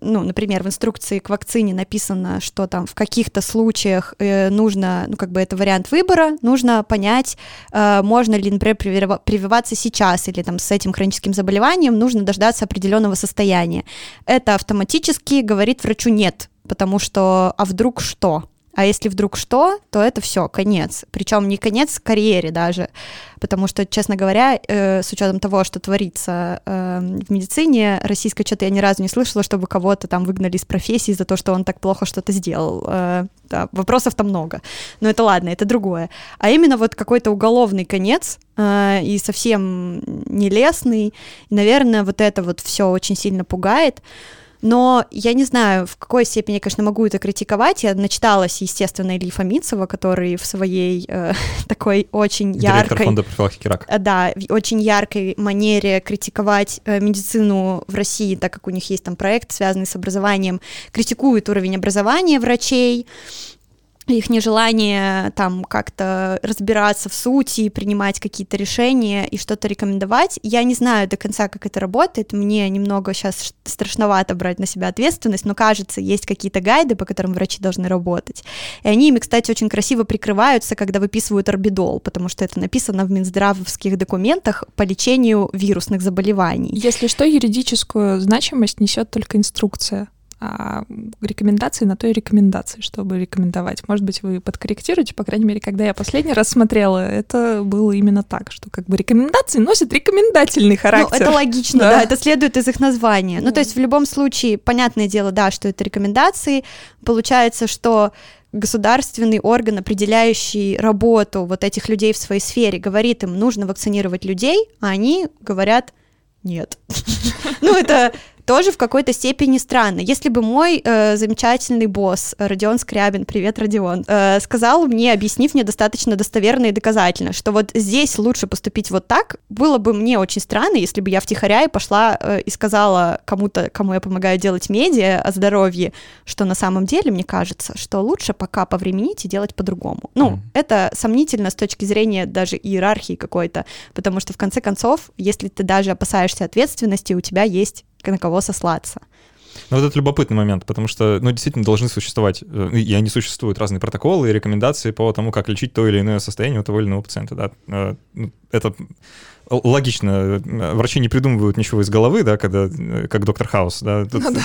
ну, например, в инструкции к вакцине написано, что там в каких-то случаях э, нужно, ну, как бы это вариант выбора, нужно понять, э, можно ли, например, прививаться сейчас или там с этим хроническим заболеванием нужно дождаться определенного состояния. Это автоматически говорит врачу нет, потому что, а вдруг что? А если вдруг что, то это все, конец. Причем не конец карьере даже, потому что, честно говоря, э, с учетом того, что творится э, в медицине, российской что-то я ни разу не слышала, чтобы кого-то там выгнали из профессии за то, что он так плохо что-то сделал. Э, да, вопросов там много. Но это ладно, это другое. А именно вот какой-то уголовный конец э, и совсем нелестный. И, наверное, вот это вот все очень сильно пугает. Но я не знаю, в какой степени я, конечно, могу это критиковать. Я начиталась, естественно, Ильи Фомицева, который в своей э, такой очень Директор яркой... фонда профилактики рака. Э, Да, в очень яркой манере критиковать э, медицину в России, так как у них есть там проект, связанный с образованием, критикует уровень образования врачей, их нежелание там как-то разбираться в сути принимать какие-то решения и что-то рекомендовать. Я не знаю до конца, как это работает. Мне немного сейчас страшновато брать на себя ответственность, но кажется, есть какие-то гайды, по которым врачи должны работать. И они ими, кстати, очень красиво прикрываются, когда выписывают орбидол, потому что это написано в Минздравовских документах по лечению вирусных заболеваний. Если что, юридическую значимость несет только инструкция. А рекомендации на то и рекомендации, чтобы рекомендовать. Может быть, вы подкорректируете, по крайней мере, когда я последний раз смотрела, это было именно так, что как бы рекомендации носят рекомендательный Ну, характер. это логично, Да. да. это следует из их названия. Ну, Да. то есть в любом случае, понятное дело, да, что это рекомендации. Получается, что государственный орган, определяющий работу вот этих людей в своей сфере, говорит им, нужно вакцинировать людей, а они говорят, нет. Ну, это тоже в какой-то степени странно. Если бы мой э, замечательный босс э, Родион Скрябин, привет, Родион, э, сказал мне, объяснив мне достаточно достоверно и доказательно, что вот здесь лучше поступить вот так, было бы мне очень странно, если бы я втихаря и пошла э, и сказала кому-то, кому я помогаю делать медиа о здоровье, что на самом деле, мне кажется, что лучше пока повременить и делать по-другому. Ну, Мгм. это сомнительно с точки зрения даже иерархии какой-то, потому что в конце концов, если ты даже опасаешься ответственности, у тебя есть на кого сослаться. Ну, вот это любопытный момент, потому что, ну, действительно должны существовать, э, и они существуют, разные протоколы и рекомендации по тому, как лечить то или иное состояние у того или иного пациента, да. Э, ну, Это логично. Э, Врачи не придумывают ничего из головы, да, когда, э, как доктор Хаус, да. Тут, Ну да.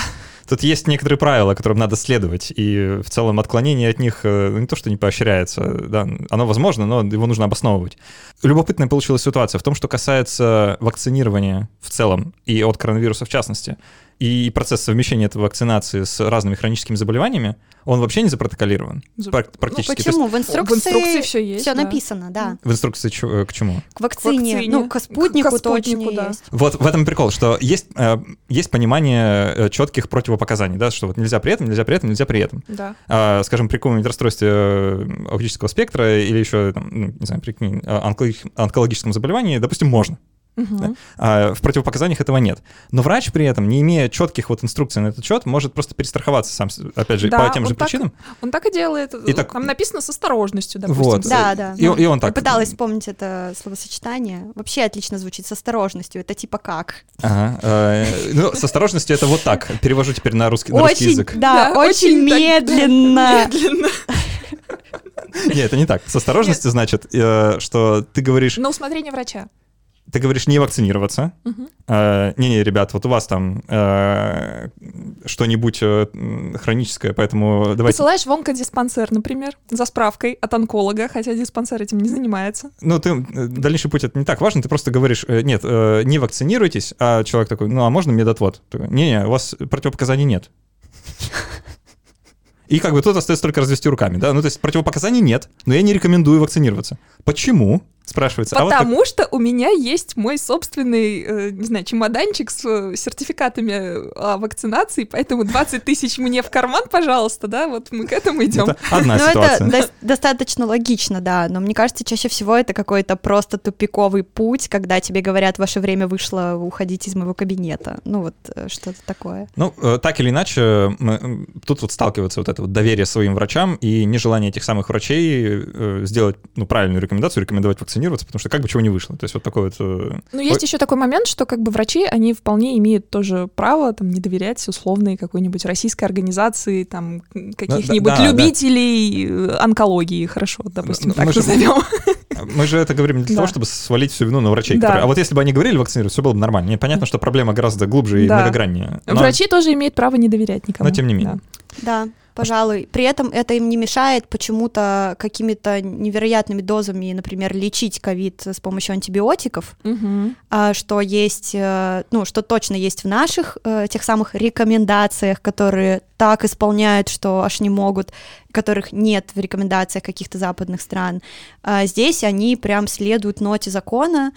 тут есть некоторые правила, которым надо следовать, и в целом отклонение от них э, ну, не то, что не поощряется, да, оно возможно, но его нужно обосновывать. Любопытная получилась ситуация в том, что касается вакцинирования в целом и от коронавируса в частности, и процесс совмещения этой вакцинации с разными хроническими заболеваниями, он вообще не запротоколирован. За- Ну, Практически. Есть почему? В инструкции, В инструкции все есть. все да. написано, да. в инструкции э, к чему? К вакцине, вакцине. ну, к спутнику, К спутнику, точно да. есть. Вот в этом и прикол, что есть, э, есть понимание четких противопоказаний, да, что вот нельзя при этом, нельзя при этом, нельзя при этом. Да. А, скажем, при каком-нибудь расстройстве э, аутического спектра или еще, там, ну, не знаю, при э, онкологическом заболевании, допустим, можно. Мгм. Да. А в противопоказаниях этого нет. Но врач при этом, не имея четких вот инструкций на этот счет, может просто перестраховаться сам, опять же, Да, по тем же так причинам. Он так и делает. И так- Там написано с осторожностью, допустим. Вот. Да, да. И, он- и он так. Я пыталась вспомнить это словосочетание. Вообще отлично звучит с осторожностью. Это типа как? Ага, э, ну, с осторожностью это вот так. Перевожу теперь на русский, на русский очень, язык. да, Да, очень, очень так- медленно. Медленно. Нет, это не так. С осторожностью значит, э, что ты говоришь, На усмотрение врача. Ты говоришь не вакцинироваться. Мгм. Э, Не-не, ребят, вот у вас там э, что-нибудь э, хроническое, поэтому давайте... Посылаешь в онкодиспансер, например, за справкой от онколога, хотя диспансер этим не занимается. Ну, ты, дальнейший путь это не так важно, ты просто говоришь, нет, не вакцинируйтесь, а человек такой, ну, а можно медотвод? Не-не, у вас противопоказаний нет. И как бы тут остается только развести руками, да? Ну, то есть противопоказаний нет, но я не рекомендую вакцинироваться. Почему? Спрашивается. А вот как- Потому что у меня есть мой собственный, э, не знаю, чемоданчик с э, сертификатами о вакцинации, поэтому 20 тысяч мне в карман, пожалуйста, да, вот мы к этому идем. Это одна Ну, это ситуация. дос- достаточно логично, да, но мне кажется, чаще всего это какой-то просто тупиковый путь, когда тебе говорят, ваше время вышло, уходите из моего кабинета. Ну, вот э, что-то такое. Ну, так или иначе, тут вот сталкивается вот это вот доверие своим врачам и нежелание этих самых врачей э, сделать ну, правильную рекомендацию, рекомендовать вакцинироваться, потому что как бы чего не вышло. То есть вот такой вот... э, Ну, есть еще такой момент, что как бы врачи, они вполне имеют тоже право там не доверять условной какой-нибудь российской организации, там, каких-нибудь да, да. любителей э, онкологии, хорошо, допустим, Мы так же- назовем. Мы же это говорим не для Да. того, чтобы свалить всю вину на врачей. Да. которые- А вот если бы они говорили вакцинировать, все было бы нормально. Нет, понятно, что проблема гораздо глубже и Да. многограннее. Но- Врачи тоже имеют право не доверять никому. Но тем не менее. Да, пожалуй. При этом это им не мешает почему-то какими-то невероятными дозами, например, лечить ковид с помощью антибиотиков, а, что есть, э, ну, что точно есть в наших э, тех самых рекомендациях, которые так исполняют, что аж не могут, которых нет в рекомендациях каких-то западных стран. А здесь они прям следуют ноте закона,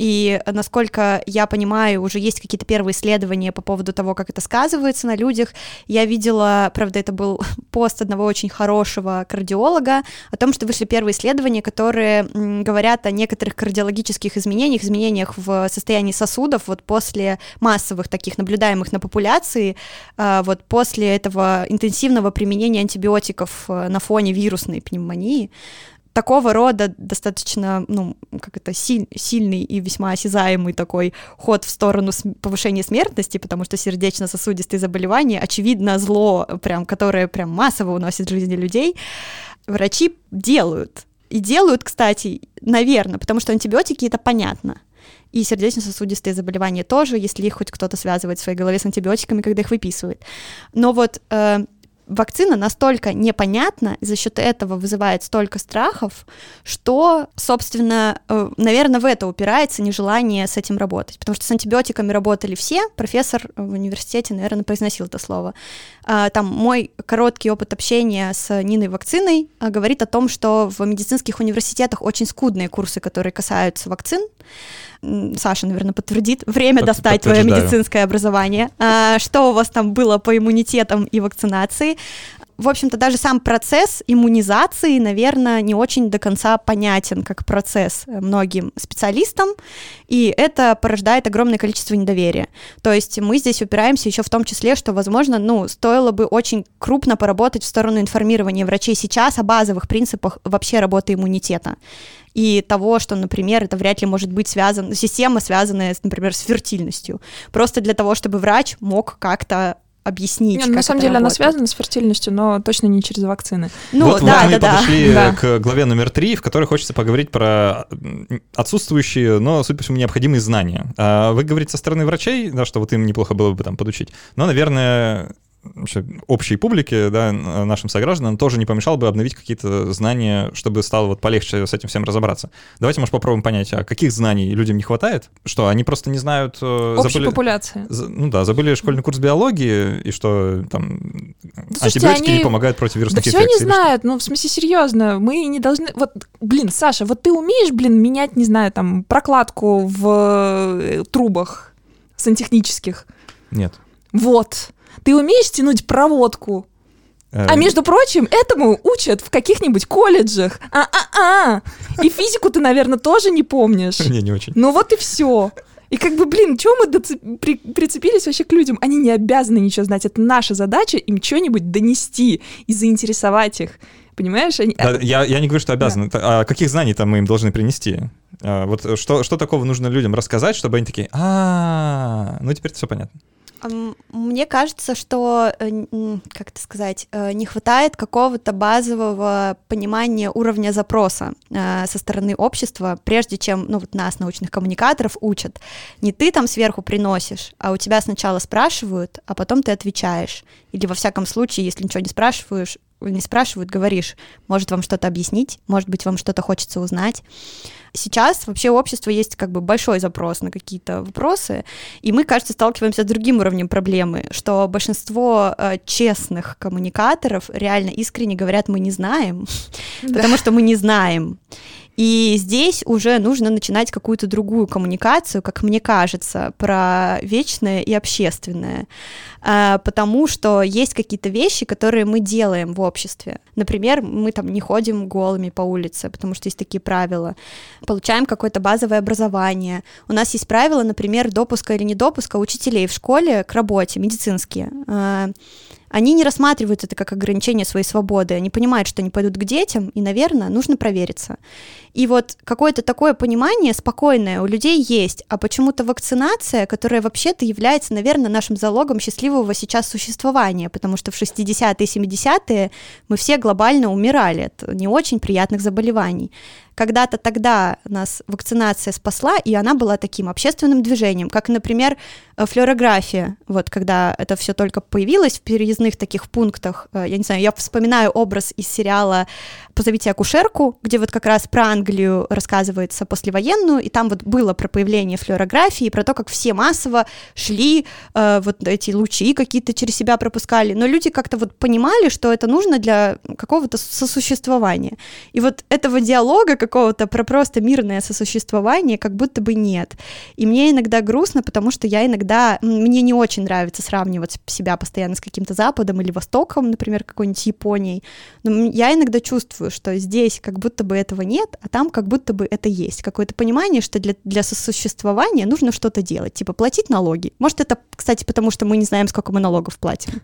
И, насколько я понимаю, уже есть какие-то первые исследования по поводу того, как это сказывается на людях. Я видела, правда, это был пост одного очень хорошего кардиолога о том, что вышли первые исследования, которые говорят о некоторых кардиологических изменениях, изменениях в состоянии сосудов вот после массовых таких наблюдаемых на популяции, а, вот после этого интенсивного применения антибиотиков э, на фоне вирусной пневмонии такого рода достаточно, ну, как это, силь, сильный и весьма осязаемый такой ход в сторону повышения смертности, потому что сердечно-сосудистые заболевания, очевидно, зло, прям, которое прям массово уносит жизни людей, врачи делают. И делают, кстати, наверное, потому что антибиотики — это понятно. И сердечно-сосудистые заболевания тоже, если их хоть кто-то связывает в своей голове с антибиотиками, когда их выписывает. Но вот э, вакцина настолько непонятна, за счет этого вызывает столько страхов, что, собственно, э, наверное, в это упирается нежелание с этим работать. Потому что с антибиотиками работали все, профессор в университете, наверное, произносил это слово. А, там мой короткий опыт общения с Ниной Вакциной а, говорит о том, что в медицинских университетах очень скудные курсы, которые касаются вакцин, Саша, наверное, подтвердит, время Под, достать твое медицинское образование. А, что у вас там было по иммунитетам и вакцинации? в общем-то, даже сам процесс иммунизации, наверное, не очень до конца понятен как процесс многим специалистам, и это порождает огромное количество недоверия. То есть мы здесь упираемся еще в том числе, что, возможно, ну, стоило бы очень крупно поработать в сторону информирования врачей сейчас о базовых принципах вообще работы иммунитета и того, что, например, это вряд ли может быть связано, система, связанная, например, с фертильностью. Просто для того, чтобы врач мог как-то объяснить. Нет, ну, на самом деле работает. она связана с фертильностью, но точно не через вакцины. Ну, вот, да, вот мы да, подошли да. к главе номер три, в которой хочется поговорить про отсутствующие, но, судя по всему, необходимые знания. А вы говорите со стороны врачей, да, что вот им неплохо было бы там подучить. Но, наверное, общей публике, да, нашим согражданам, тоже не помешало бы обновить какие-то знания, чтобы стало вот полегче с этим всем разобраться. Давайте, может, попробуем понять, а каких знаний людям не хватает? Что, они просто не знают... Э, Общей забыли, популяции. За, ну да, забыли школьный курс биологии, и что там да, слушайте, антибиотики они... не помогают против вирусных да инфекций. Все не знают, ну, в смысле, серьезно, мы не должны... Вот, блин, Саша, вот ты умеешь, блин, менять, не знаю, там, прокладку в э, трубах сантехнических? Нет. Вот. Ты умеешь тянуть проводку? А эм. между прочим, этому учат в каких-нибудь колледжах. А-а-а! И физику ты, наверное, тоже не помнишь. Не, не очень. Ну вот и все. И как бы, блин, чего мы доцеп... при... прицепились вообще к людям? Они не обязаны ничего знать. Это наша задача им что-нибудь донести и заинтересовать их. Понимаешь? Они... Да, я, я не говорю, что обязаны. Да. А каких знаний там мы им должны принести? А, вот что, что такого нужно людям рассказать, чтобы они такие, а, ну теперь все понятно. Мне кажется, что, э, как это сказать, э, не хватает какого-то базового понимания уровня запроса э, со стороны общества, прежде чем, ну вот нас, научных коммуникаторов, учат. Не ты там сверху приносишь, а у тебя сначала спрашивают, а потом ты отвечаешь. Или во всяком случае, если ничего не спрашиваешь, не спрашивают, говоришь, может вам что-то объяснить, может быть вам что-то хочется узнать. Сейчас вообще у общества есть как бы большой запрос на какие-то вопросы, и мы, кажется, сталкиваемся с другим уровнем проблемы, что большинство э, честных коммуникаторов реально искренне говорят, мы не знаем, потому что мы не знаем. И здесь уже нужно начинать какую-то другую коммуникацию, как мне кажется, про вечное и общественное. А, потому что есть какие-то вещи, которые мы делаем в обществе. Например, мы там не ходим голыми по улице, потому что есть такие правила. Получаем какое-то базовое образование. У нас есть правила, например, допуска или недопуска учителей в школе к работе, медицинские а, они не рассматривают это как ограничение своей свободы, они понимают, что они пойдут к детям, и, наверное, нужно провериться. И вот какое-то такое понимание спокойное у людей есть, а почему-то вакцинация, которая вообще-то является, наверное, нашим залогом счастливого сейчас существования, потому что в 60-е и 70-е мы все глобально умирали от не очень приятных заболеваний. Когда-то тогда нас вакцинация спасла, и она была таким общественным движением, как, например, э, флюорография. Вот когда это все только появилось в переездных таких пунктах, э, я не знаю, я вспоминаю образ из сериала «Позовите акушерку», где вот как раз про Англию рассказывается послевоенную, и там вот было про появление флюорографии, про то, как все массово шли, э, вот эти лучи какие-то через себя пропускали, но люди как-то вот понимали, что это нужно для какого-то сосуществования. И вот этого диалога, как какого-то про просто мирное сосуществование как будто бы нет. И мне иногда грустно, потому что я иногда, мне не очень нравится сравнивать себя постоянно с каким-то Западом или Востоком, например, какой-нибудь Японией, но я иногда чувствую, что здесь как будто бы этого нет, а там как будто бы это есть. Какое-то понимание, что для, для сосуществования нужно что-то делать, типа платить налоги. Может, это, кстати, потому что мы не знаем, сколько мы налогов платим.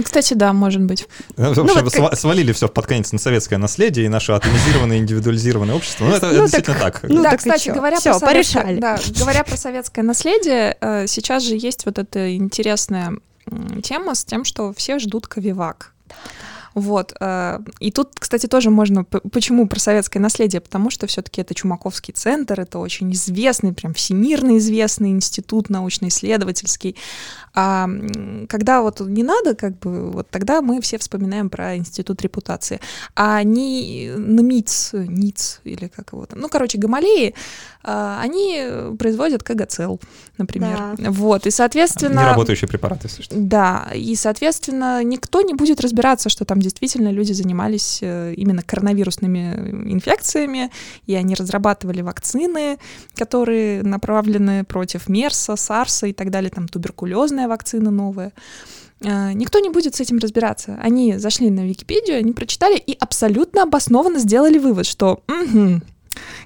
Кстати, да, может быть. В общем, ну, вот как... свалили все под конец на советское наследие и наше атомизированное, индивидуализированное общество. Ну, это, ну, это действительно так. Ну, да, кстати, говоря про, советское, да, говоря про советское наследие, э, сейчас же есть вот эта интересная тема с тем, что все ждут Ковивак. Да. Вот. Э, и тут, кстати, тоже можно... Почему про советское наследие? Потому что все-таки это Чумаковский центр, это очень известный, прям всемирно известный институт научно-исследовательский. А когда вот не надо, как бы, вот тогда мы все вспоминаем про институт репутации. А не НМИЦ, НИЦ или как его там, ну, короче, Гамалеи, а, они производят КГЦЛ, например. Да. Вот, и, соответственно... Неработающие препараты, если что. Да, и, соответственно, никто не будет разбираться, что там действительно люди занимались э, именно коронавирусными инфекциями, и они разрабатывали вакцины, которые направлены против МЕРСа, САРСа и так далее, там туберкулезная вакцина новая. Э, никто не будет с этим разбираться. Они зашли на Википедию, они прочитали и абсолютно обоснованно сделали вывод, что угу,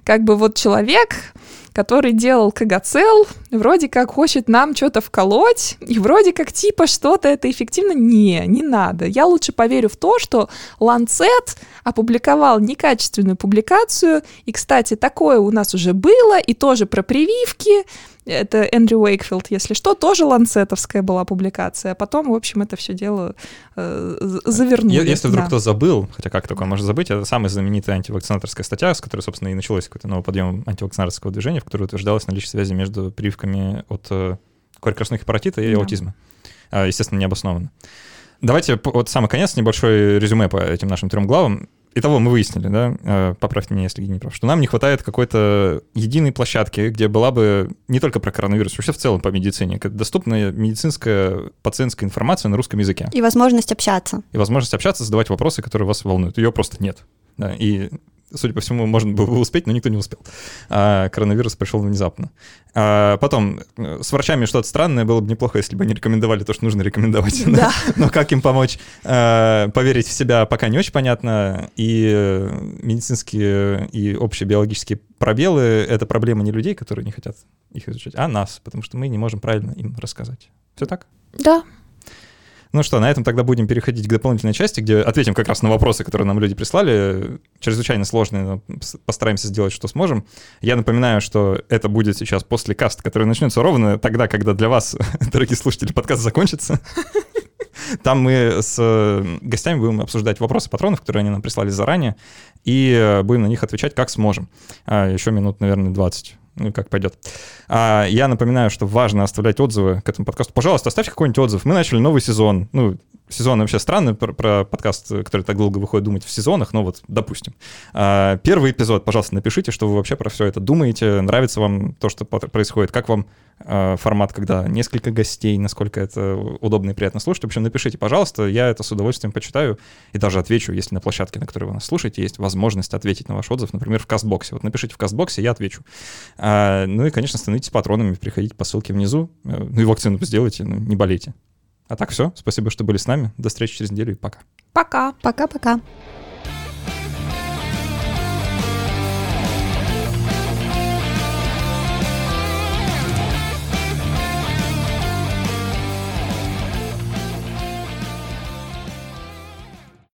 как бы вот человек который делал Кагацел, вроде как хочет нам что-то вколоть, и вроде как типа что-то это эффективно. Не, не надо. Я лучше поверю в то, что Lancet опубликовал некачественную публикацию, и, кстати, такое у нас уже было, и тоже про прививки, это Эндрю Уэйкфилд, если что, тоже ланцетовская была публикация. А потом, в общем, это все дело э, завернули. Если вдруг да. кто забыл, хотя как такое можно забыть, это самая знаменитая антивакцинаторская статья, с которой, собственно, и началось какой-то новый подъем антивакцинаторского движения, в которой утверждалось наличие связи между прививками от э, кори хепатита и да. аутизма. А, естественно, необоснованно. Давайте вот самый конец, небольшой резюме по этим нашим трем главам. Итого мы выяснили, да, э, поправьте меня, если я не прав, что нам не хватает какой-то единой площадки, где была бы не только про коронавирус, вообще в целом по медицине, доступная медицинская пациентская информация на русском языке. И возможность общаться. И возможность общаться, задавать вопросы, которые вас волнуют. Ее просто нет. Да, и судя по всему, можно было успеть, но никто не успел. А коронавирус пришел внезапно. А потом, с врачами что-то странное, было бы неплохо, если бы они рекомендовали то, что нужно рекомендовать. Да. Но как им помочь а, поверить в себя, пока не очень понятно. И медицинские и общие биологические пробелы — это проблема не людей, которые не хотят их изучать, а нас, потому что мы не можем правильно им рассказать. Все так? Да, ну что, на этом тогда будем переходить к дополнительной части, где ответим как раз на вопросы, которые нам люди прислали. Чрезвычайно сложные, постараемся сделать, что сможем. Я напоминаю, что это будет сейчас после каста, который начнется ровно тогда, когда для вас, дорогие слушатели, подкаст закончится. Там мы с гостями будем обсуждать вопросы патронов, которые они нам прислали заранее, и будем на них отвечать как сможем. А еще минут, наверное, 20 ну, как пойдет. А, я напоминаю, что важно оставлять отзывы к этому подкасту. Пожалуйста, оставьте какой-нибудь отзыв. Мы начали новый сезон. Ну, сезон вообще странный про, про подкаст, который так долго выходит думать в сезонах, но вот, допустим. А, первый эпизод, пожалуйста, напишите, что вы вообще про все это думаете, нравится вам то, что происходит, как вам а, формат, когда несколько гостей, насколько это удобно и приятно слушать. В общем, напишите, пожалуйста, я это с удовольствием почитаю и даже отвечу, если на площадке, на которой вы нас слушаете, есть возможность ответить на ваш отзыв, например, в Кастбоксе. Вот напишите в Кастбоксе, я отвечу. А, ну и, конечно, становитесь патронами, приходите по ссылке внизу, э, ну и вакцину сделайте, ну, не болейте. А так все. Спасибо, что были с нами. До встречи через неделю и пока. Пока. Пока-пока.